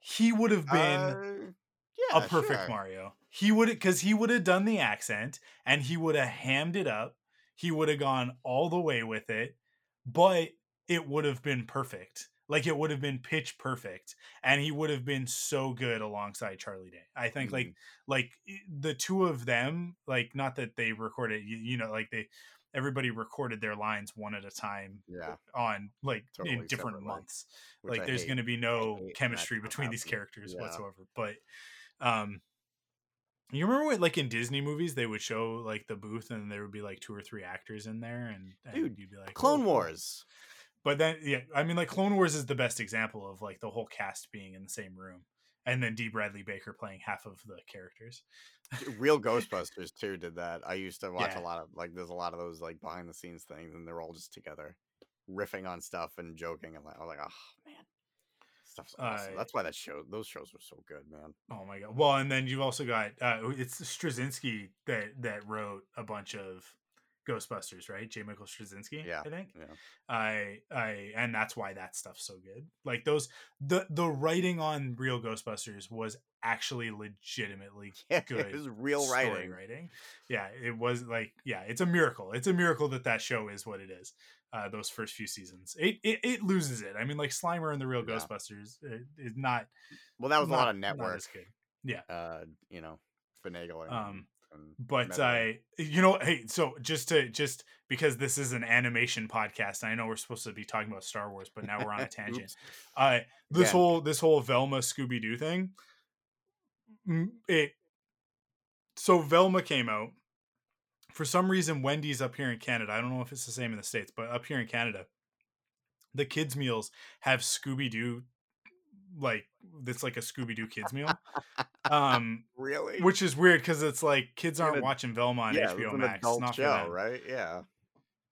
He would have been uh, yeah, a perfect sure. Mario. He would because he would have done the accent and he would have hammed it up. He would have gone all the way with it, but it would have been perfect. Like it would have been pitch perfect, and he would have been so good alongside Charlie Day. I think mm-hmm. like like the two of them, like not that they recorded, you, you know, like they everybody recorded their lines one at a time yeah. on like totally in different months. like I there's going to be no chemistry between these characters yeah. whatsoever but um you remember what like in disney movies they would show like the booth and there would be like two or three actors in there and, and Dude, you'd be like clone oh, wars. But then yeah i mean like clone wars is the best example of like the whole cast being in the same room and then D. Bradley Baker playing half of the characters. Real [LAUGHS] Ghostbusters too did that. I used to watch yeah. a lot of like there's a lot of those like behind the scenes things, and they're all just together, riffing on stuff and joking. And like, I was like, oh man, stuff's awesome. Uh, That's why that show those shows were so good, man. Oh my god. Well, and then you've also got uh, it's Straczynski that that wrote a bunch of Ghostbusters, right? J. Michael Straczynski, yeah, I think. Yeah. I I and that's why that stuff's so good. Like those the the writing on Real Ghostbusters was actually legitimately [LAUGHS] yeah, good. It was real writing. writing. Yeah, it was like yeah, it's a miracle. It's a miracle that that show is what it is. Uh, those first few seasons, it, it, it loses it. I mean, like Slimer and the Real yeah. Ghostbusters is not. Well, that was not, a lot of network. good. Yeah. Uh, you know, finagling. Um, but I, you know, hey, so just to just because this is an animation podcast, I know we're supposed to be talking about Star Wars, but now we're on a [LAUGHS] tangent. uh, this yeah. whole this whole Velma Scooby Doo thing, it. So Velma came out. For some reason, Wendy's up here in Canada. I don't know if it's the same in the states, but up here in Canada, the kids' meals have Scooby Doo like it's like a Scooby Doo kids meal. [LAUGHS] Um, really, which is weird because it's like kids aren't watching Velma on yeah, HBO Max. Not show, right? Yeah.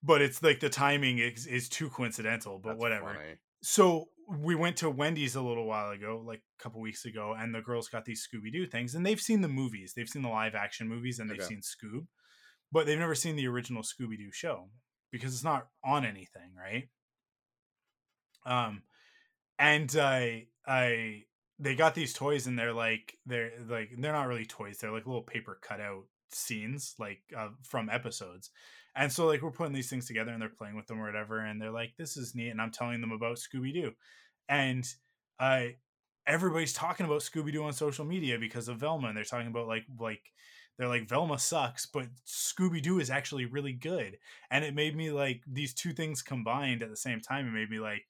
but it's like the timing is, is too coincidental. But That's whatever. funny. So we went to Wendy's a little while ago, like a couple weeks ago, and the girls got these Scooby Doo things, and they've seen the movies, they've seen the live action movies, and they've Okay. seen Scoob, but they've never seen the original Scooby Doo show because it's not on anything, right? Um, and I, I, they got these toys, and they're like, they're like, they're not really toys; they're like little paper cutout scenes, like uh, from episodes. And so, like, we're putting these things together, and they're playing with them or whatever, and they're like, "This is neat," and I'm telling them about Scooby Doo, and I everybody's talking about Scooby Doo on social media because of Velma, and they're talking about like like they're like Velma sucks, but Scooby Doo is actually really good, and it made me like these two things combined at the same time. It made me like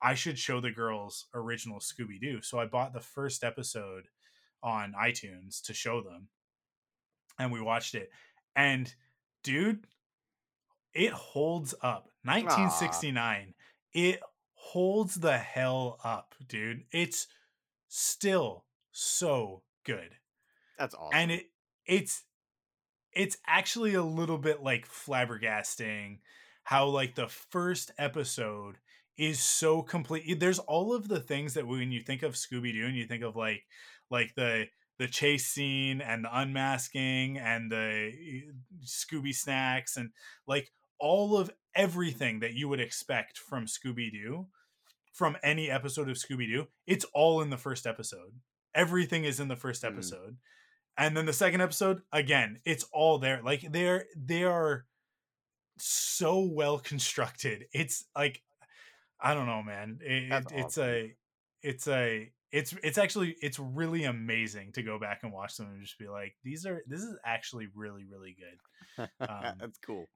I should show the girls original Scooby Doo, so I bought the first episode on iTunes to show them, and we watched it, and dude, it holds up. 1969, it holds the hell up, dude. It's still so good. That's awesome. And it it's it's actually a little bit like flabbergasting how like the first episode is so complete. There's all of the things that when you think of Scooby Doo and you think of like like the the chase scene and the unmasking and the Scooby snacks and like all of everything that you would expect from Scooby Doo from any episode of Scooby Doo, it's all in the first episode. Everything is in the first Mm. episode. And then the second episode, again, it's all there. Like they're they are so well constructed. It's like I don't know, man. It, it- it's awesome. a it's a it's it's actually it's really amazing to go back and watch them and just be like these are this is actually really really good [LAUGHS] um, That's cool.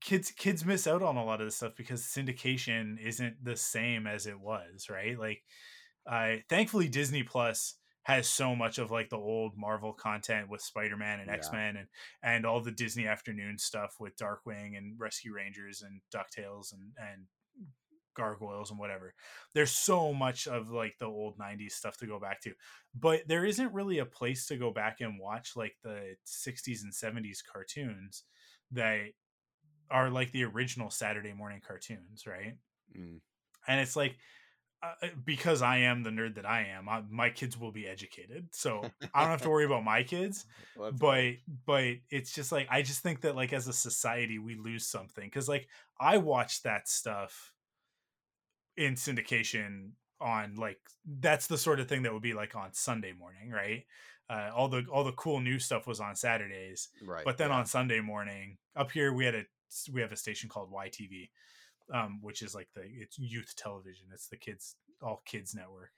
kids kids miss out on a lot of this stuff because syndication isn't the same as it was right like i thankfully disney plus has so much of like the old marvel content with spider-man and Yeah. x-men and and all the disney afternoon stuff with darkwing and rescue rangers and ducktales and and gargoyles and whatever there's so much of like the old 90s stuff to go back to but there isn't really a place to go back and watch like the 60s and 70s cartoons that are like the original Saturday morning cartoons, right? Mm. And it's like uh, because I am the nerd that I am, I, my kids will be educated, so I don't have to worry about my kids. [LAUGHS] Well, But but it's just like I just think that like as a society we lose something because like I watch that stuff in syndication on like that's the sort of thing that would be like on Sunday morning, right? Uh, all the all the cool new stuff was on Saturdays, right. but then yeah. on Sunday morning, up here we had a we have a station called YTV, um, which is like the it's youth television. It's the kids all kids network.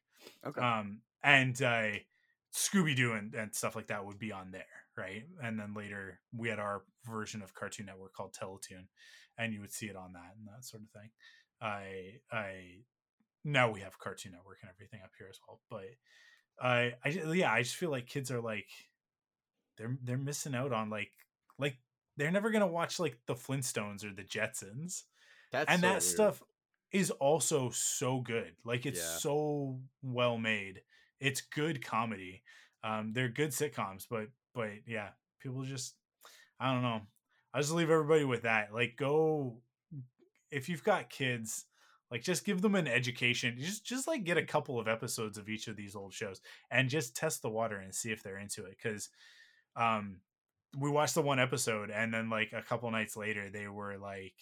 okay. Um, and uh, Scooby Doo and, and stuff like that would be on there, right? And then later we had our version of Cartoon Network called Teletoon, and you would see it on that and that sort of thing. I I now we have Cartoon Network and everything up here as well, but I I yeah I just feel like kids are like they're they're missing out on like like they're never gonna watch like the Flintstones or the Jetsons That's and so that weird. stuff is also so good like it's Yeah. so well made it's good comedy um they're good sitcoms but but yeah people just i don't know i just leave everybody with that like go if you've got kids like just give them an education just just like get a couple of episodes of each of these old shows and just test the water and see if they're into it because um we watched the one episode and then like a couple nights later they were like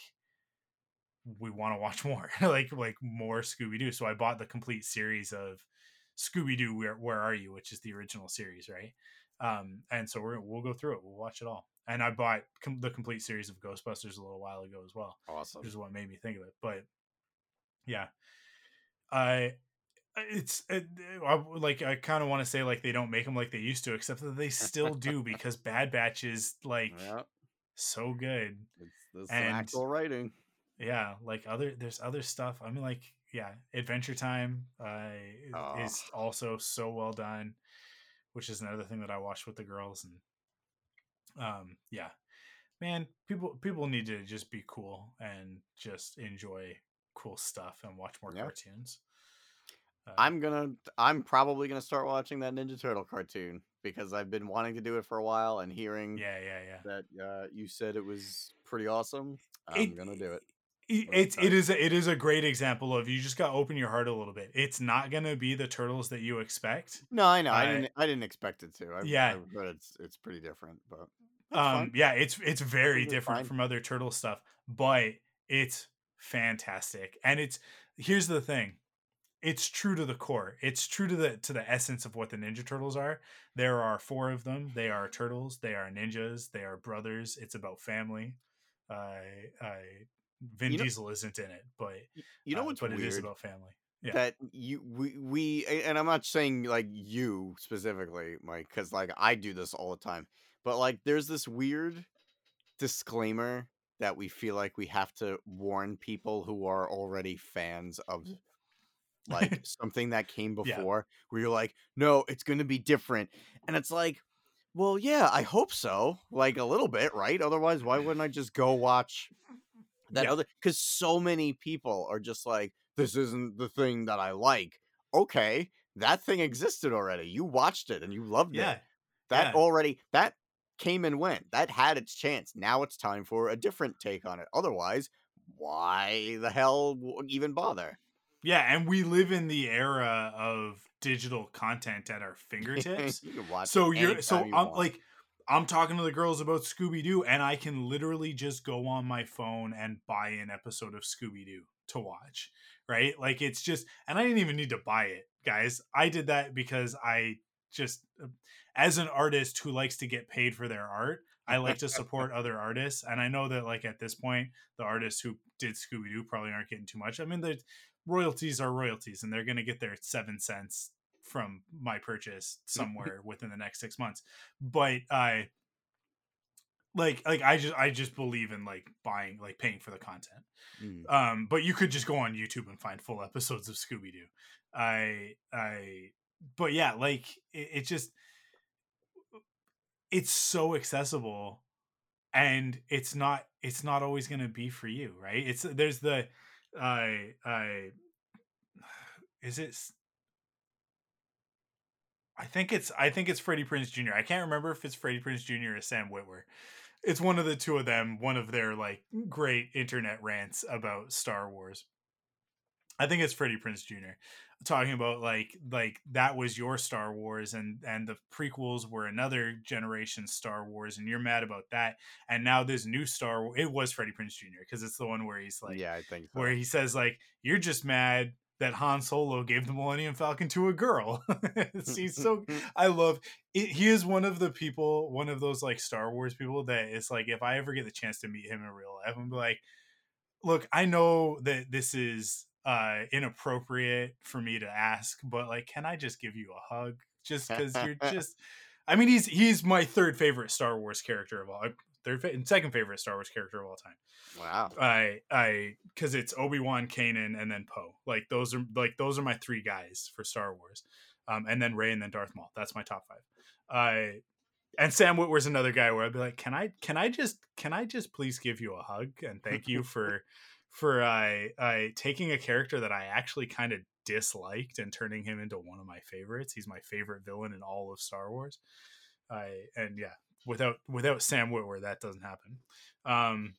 we want to watch [LAUGHS] more like like more scooby-doo. So i bought the complete series of scooby-doo where, where are you which is the original series right? Um and so we're we'll go through it we'll watch it all and i bought com- the complete series of ghostbusters a little while ago as well Awesome. which is what made me think of it but yeah i it's it, I, like i kind of want to say like they don't make them like they used to except that they still [LAUGHS] do because bad batch is like yeah, so good it's, and- actual writing. yeah like other there's other stuff i mean like yeah adventure time uh Oh. is also so well done which is another thing that i watched with the girls and um yeah man people people need to just be cool and just enjoy cool stuff and watch more Yeah. cartoons uh, I'm gonna. I'm probably gonna start watching that Ninja Turtle cartoon because I've been wanting to do it for a while and hearing yeah yeah yeah that uh, you said it was pretty awesome. I'm It- gonna do it. it- it's it is a, it is a great example of you just got to open your heart a little bit. It's not gonna be the turtles that you expect. No, I know. I, I- didn't. I didn't expect it to. I, Yeah. I heard it's it's pretty different, but Um, yeah, it's it's very It's different fine. from other turtle stuff, but it's fantastic. And it's here's the thing. It's true to the core. It's true to the to the essence of what the Ninja Turtles are. There are four of them. They are turtles. They are ninjas. They are brothers. It's about family. I I Vin You know- Diesel isn't in it, but You know uh, what's but it is about family. Yeah. that you we we and I'm not saying like you specifically, Mike, because like I do this all the time. But like there's this weird disclaimer that we feel like we have to warn people who are already fans of mm. like [LAUGHS] something that came Yeah. before where you're like, no, it's gonna be different. And it's like, well, yeah, I hope so. Like a little bit, right? Otherwise, why wouldn't I just go watch that Yeah. other because so many people are just like, this isn't the thing that I like. Okay, that thing existed already. You watched it and you loved yeah. it. That yeah. already that came and went. That had its chance. Now it's time for a different take on it. Otherwise, why the hell even bother? Yeah, and we live in the era of digital content at our fingertips. [LAUGHS] you so you're so you I'm want. like I'm talking to the girls about Scooby Doo, and I can literally just go on my phone and buy an episode of Scooby Doo to watch. Right? Like it's just, and I didn't even need to buy it, guys. I did that because I just, uh, as an artist who likes to get paid for their art, I like to [LAUGHS] support other artists, and I know that like at this point, the artists who did Scooby Doo probably aren't getting too much. I mean, the royalties are royalties, and they're going to get their seven cents from my purchase [LAUGHS] somewhere within the next six months. But I like like I just I just believe in like buying like paying for the content. Mm. Um, but you could just go on YouTube and find full episodes of Scooby Doo. I I but yeah, like it, it just it's so accessible and it's not it's not always going to be for you right? It's there's the i i is it i think it's i think it's freddie prinze jr i can't remember if it's freddie prinze jr or sam witwer. It's one of the two of them one of their like great internet rants about star wars i think it's freddie prinze jr talking about like like that was your Star Wars and and the prequels were another generation Star Wars and you're mad about that and now this new Star Wars it was Freddie Prinze Jr. because it's the one where he's like yeah, I think so. where he says like you're just mad that Han Solo gave the Millennium Falcon to a girl. [LAUGHS] he's so [LAUGHS] I love it, he is one of the people, one of those like Star Wars people that it's like if I ever get the chance to meet him in real life, I'm like, look, I know that this is uh inappropriate for me to ask, but like, can I just give you a hug? Just because you're [LAUGHS] just I mean, he's he's my third favorite Star Wars character of all third and second favorite Star Wars character of all time. wow. I I because it's Obi Wan, Kanan, and then Poe. Like those are like those are my three guys for Star Wars, um, and then Rey and then Darth Maul. That's my top five. I and Sam Witwer's another guy where I'd be like, can I can I just can I just please give you a hug and thank you [LAUGHS] for for I uh, I taking a character that I actually kind of disliked and turning him into one of my favorites. He's my favorite villain in all of Star Wars. I and yeah, without without Sam Witwer, that doesn't happen. Um,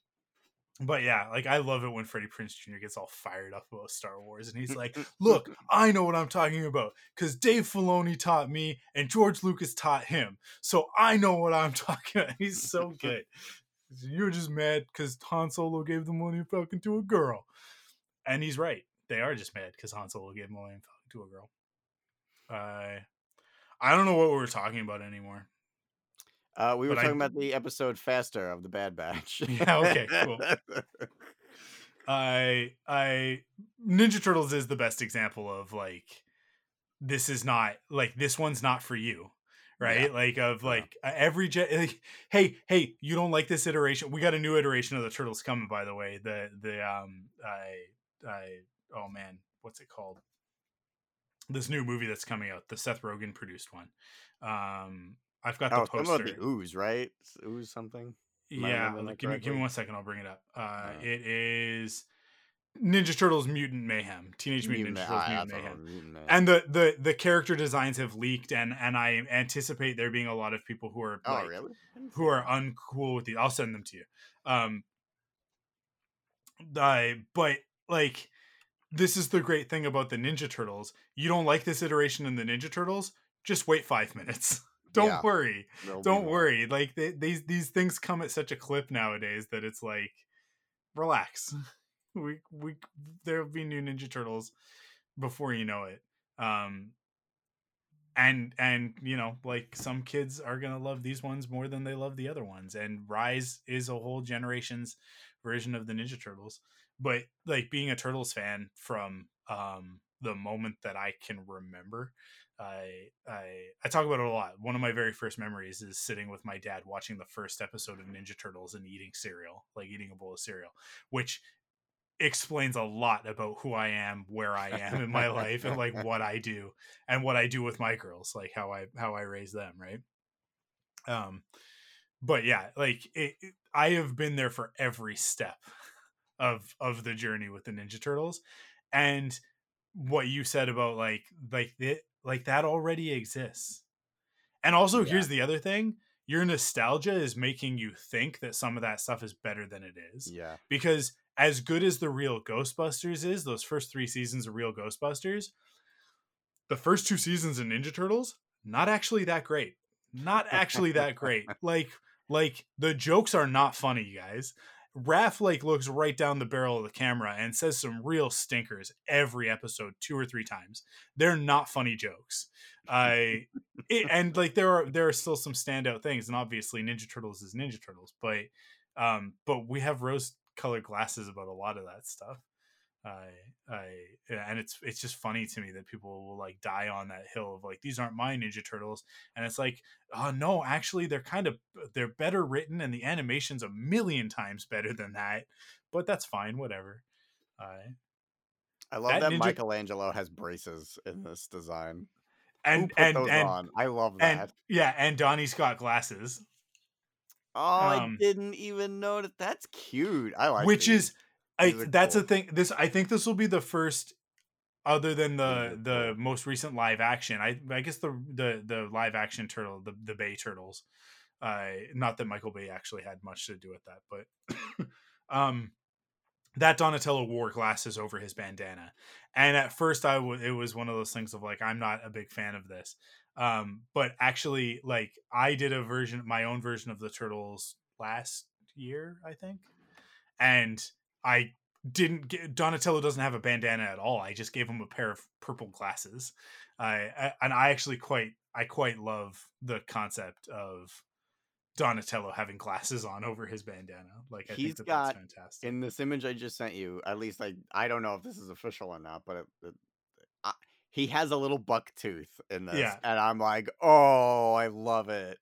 but yeah, like I love it when Freddie Prinze Jr. gets all fired up about Star Wars, and he's like, "Look, [LAUGHS] I know what I'm talking about because Dave Filoni taught me, and George Lucas taught him, so I know what I'm [LAUGHS] talking about." He's so [LAUGHS] good. You're just mad because Han Solo gave the Millennium Falcon to a girl, and he's right. They are just mad because Han Solo gave Millennium Falcon to a girl. I, I don't know what we were talking about anymore. Uh, we were But I- talking about the episode faster of the Bad Batch. [LAUGHS] Yeah, okay, cool. [LAUGHS] I I Ninja Turtles is the best example of like this is not like this one's not for you. Right? Like of like uh, every ge- like, hey, hey, you don't like this iteration. We got a new iteration of the Turtles coming by the way. The the um I I oh man, what's it called? This new movie that's coming out, the Seth Rogen produced one. Um I've got the oh, something poster. the ooze, right? It's ooze something. Am Yeah, give me give me one second. I'll bring it up. Uh, Alright. It is Ninja Turtles Mutant Mayhem, Teenage Mutant Mutant Ninja Turtles ah, Mutant what Mayhem, Mutant Mayhem. and the the the character designs have leaked, and and I anticipate there being a lot of people who are oh, like, really? Who are uncool with these. I'll send them to you. Um, Uh, but like this is the great thing about the Ninja Turtles. You don't like this iteration in the Ninja Turtles? Just wait five minutes. [LAUGHS] don't Yeah. worry. There'll Don't worry. Like they, these these things come at such a clip nowadays that it's like, relax. We we there'll be new Ninja Turtles before you know it. Um, and and you know like some kids are gonna love these ones more than they love the other ones and rise is a whole generation's version of the ninja turtles but like being a turtles fan from um the moment that i can remember i i i talk about it a lot one of my very first memories is sitting with my dad watching the first episode of ninja turtles and eating cereal like eating a bowl of cereal which explains a lot about who I am, where I am in my life, and like what I do and what I do with my girls, like how I how I raise them, right? Um, but yeah, like it, it- I have been there for every step of of the journey with the Ninja Turtles, and what you said about like like it like that already exists. And also, Yeah. here's the other thing: your nostalgia is making you think that some of that stuff is better than it is Yeah. because as good as the real Ghostbusters is, those first three seasons of real Ghostbusters, the first two seasons of Ninja Turtles, not actually that great. Not actually [LAUGHS] that great. Like, like the jokes are not funny, you guys. Raph like looks right down the barrel of the camera and says some real stinkers every episode, two or three times. They're not funny jokes. I it, and like there are there are still some standout things, and obviously Ninja Turtles is Ninja Turtles, but um, but we have rose colored glasses about a lot of that stuff. I, I, and it's it's just funny to me that people will like die on that hill of like these aren't my Ninja Turtles, and it's like, oh no, actually they're kind of uh, they're better written, and the animation's a million times better than that. But that's fine, whatever. I I love That that, Ninja- Michelangelo has braces in this design. And and those and on? I love and that. yeah, and Donnie's got glasses, oh, I um, didn't even know that. That's cute. I like which these. is I, that's cool. the thing. This I think this will be the first, other than the the most recent live action. I I guess the the the live action turtle, the the Bay Turtles. Uh, not that Michael Bay actually had much to do with that, but [COUGHS] um, that Donatello wore glasses over his bandana, and at first I w- it was one of those things of like I'm not a big fan of this. Um, but actually, like I did a version, my own version of the turtles last year, I think, and I didn't get Donatello doesn't have a bandana at all. I just gave him a pair of purple glasses. I, and I actually quite I quite love the concept of Donatello having glasses on over his bandana. Like I He's think that got- that's fantastic. in this image I just sent you. At least like I don't know if this is official or not, but it, it, he has a little buck tooth in this, Yeah. and I'm like, oh, I love it.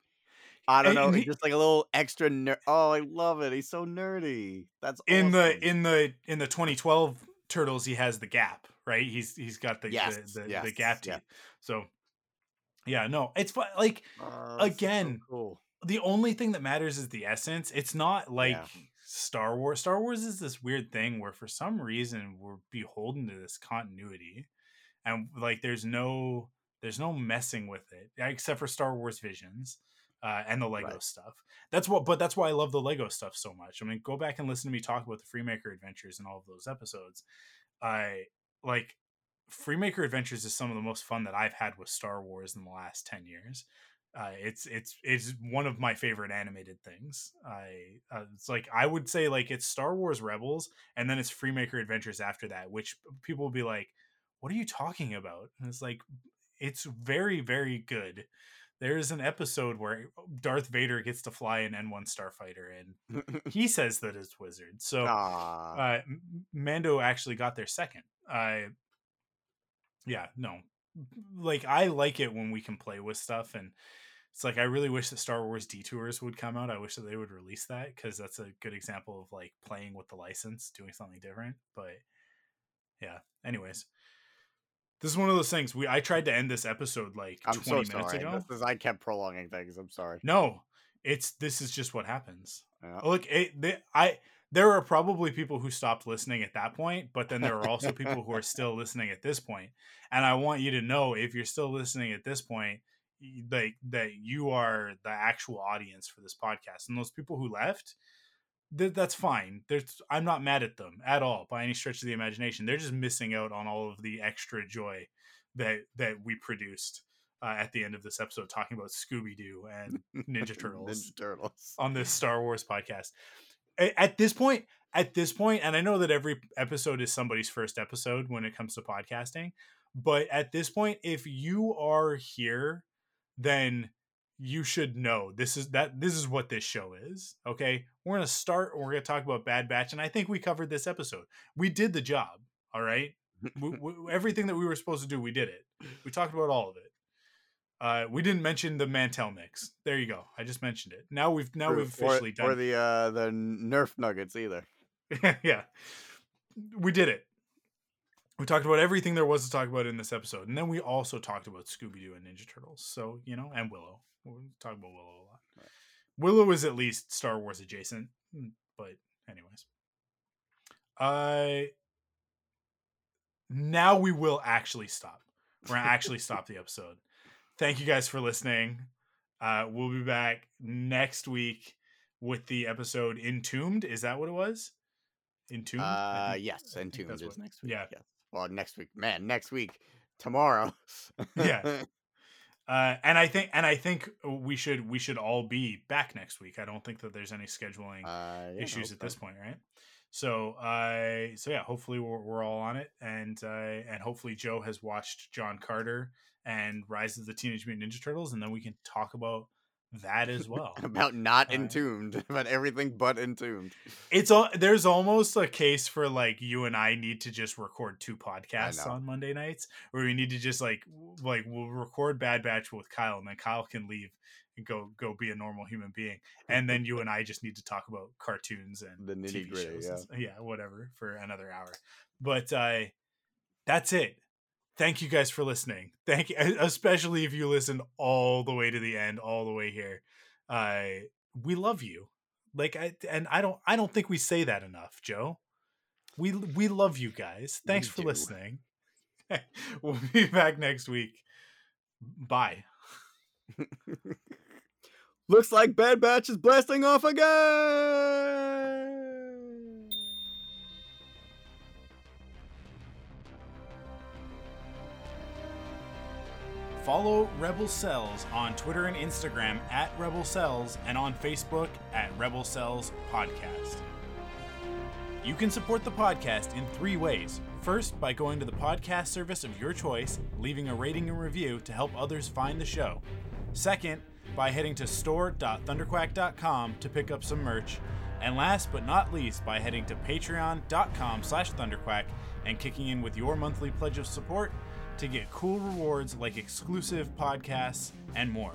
I don't And- know, he- just like a little extra. Ner- oh, I love it. He's so nerdy. That's in awesome. the in the in the 2012 turtles he has the gap right he's he's got the Yes, the, the, the gap teeth yeah. so yeah no it's fun like Oh, that's so again, cool. the only thing that matters is the essence it's not like Yeah. star wars star wars is this weird thing where for some reason we're beholden to this continuity and like there's no there's no messing with it except for star wars visions uh, and the lego Right. stuff that's what but that's why i love the lego stuff so much i mean go back and listen to me talk about the freemaker adventures and all of those episodes i like freemaker adventures is some of the most fun that i've had with star wars in the last 10 years uh, it's it's it's one of my favorite animated things. I uh, it's like I would say like it's Star Wars Rebels, and then it's Freemaker Adventures after that, which people will be like, "What are you talking about?" And it's like it's very very good. There's an episode where Darth Vader gets to fly an N-1 starfighter, and [LAUGHS] he says that it's wizard. So uh, Mando actually got there second. I, yeah, no, like I like it when we can play with stuff, and it's like I really wish that Star Wars Detours would come out. I wish that they would release that because that's a good example of like playing with the license, doing something different. But yeah, anyways. This is one of those things. We I tried to end this episode like I'm twenty so minutes sorry. ago. Is I kept prolonging things. I'm sorry. No, it's this is just what happens. Yeah. Look, it, they, I there are probably people who stopped listening at that point, but then there are also people who are still listening at this point. And I want you to know if you're still listening at this point, like that you are the actual audience for this podcast. And those people who left, th- that's fine. There's I'm not mad at them at all by any stretch of the imagination. They're just missing out on all of the extra joy that that we produced uh, at the end of this episode talking about Scooby Doo and [LAUGHS] Ninja Turtles Ninja Turtles. on this Star Wars podcast. A- At this point, at this point, and I know that every episode is somebody's first episode when it comes to podcasting, but at this point, if you are here, then you should know this is that this is what this show is. Okay, we're gonna start. And we're gonna talk about Bad Batch, and I think we covered this episode. We did the job. All right, we, [LAUGHS] we, everything that we were supposed to do, we did it. We talked about all of it. Uh, we didn't mention the Mantel mix. There you go. I just mentioned it. Now we've now Or- we've officially or, or the uh, the Nerf nuggets either. [LAUGHS] yeah, we did it. We talked about everything there was to talk about in this episode, and then we also talked about Scooby Doo and Ninja Turtles. So you know, and Willow. We'll talk about Willow a lot. Willow is at least Star Wars adjacent, mm, but anyways. Uh now we will actually stop. We're gonna actually [LAUGHS] stop the episode. Thank you guys for listening. Uh we'll be back next week with the episode Entombed. Is that what it was? Entombed? Uh, yes, I Entombed is what- next week. yeah. Yes. Well, next week, man, next week, tomorrow. Yeah. [LAUGHS] Uh, and I think and I think we should we should all be back next week. I don't think that there's any scheduling Uh, yeah, issues at this point, right? So, uh, so yeah, hopefully we're, we're all on it, and uh, and hopefully Joe has watched John Carter and Rise of the Teenage Mutant Ninja Turtles, and then we can talk about that as well. [LAUGHS] About not Uh, entombed, [LAUGHS] about everything but entombed. it's all there's almost a case for like you and I need to just record two podcasts on Monday nights, where we need to just like like we'll record Bad Batch with Kyle, and then Kyle can leave and go go be a normal human being, and then you [LAUGHS] and I just need to talk about cartoons and The TV nitty-gritty, shows, yeah. and yeah, whatever for another hour. But uh, that's it. Thank you guys for listening. Thank you, especially if you listened all the way to the end, all the way here. Uh, we love you. Like I and I don't I don't think we say that enough, Joe. We we love you guys. Thanks We for do. listening. [LAUGHS] we'll be back next week. Bye. [LAUGHS] Looks like Bad Batch is blasting off again. Follow Rebel Cells on Twitter and Instagram at Rebel Cells and on Facebook at Rebel Cells Podcast. You can support the podcast in three ways. First, by going to the podcast service of your choice, leaving a rating and review to help others find the show. Second, by heading to store.thunderquack.com to pick up some merch. And last but not least, by heading to patreon.com slash thunderquack and kicking in with your monthly pledge of support to get cool rewards like exclusive podcasts and more.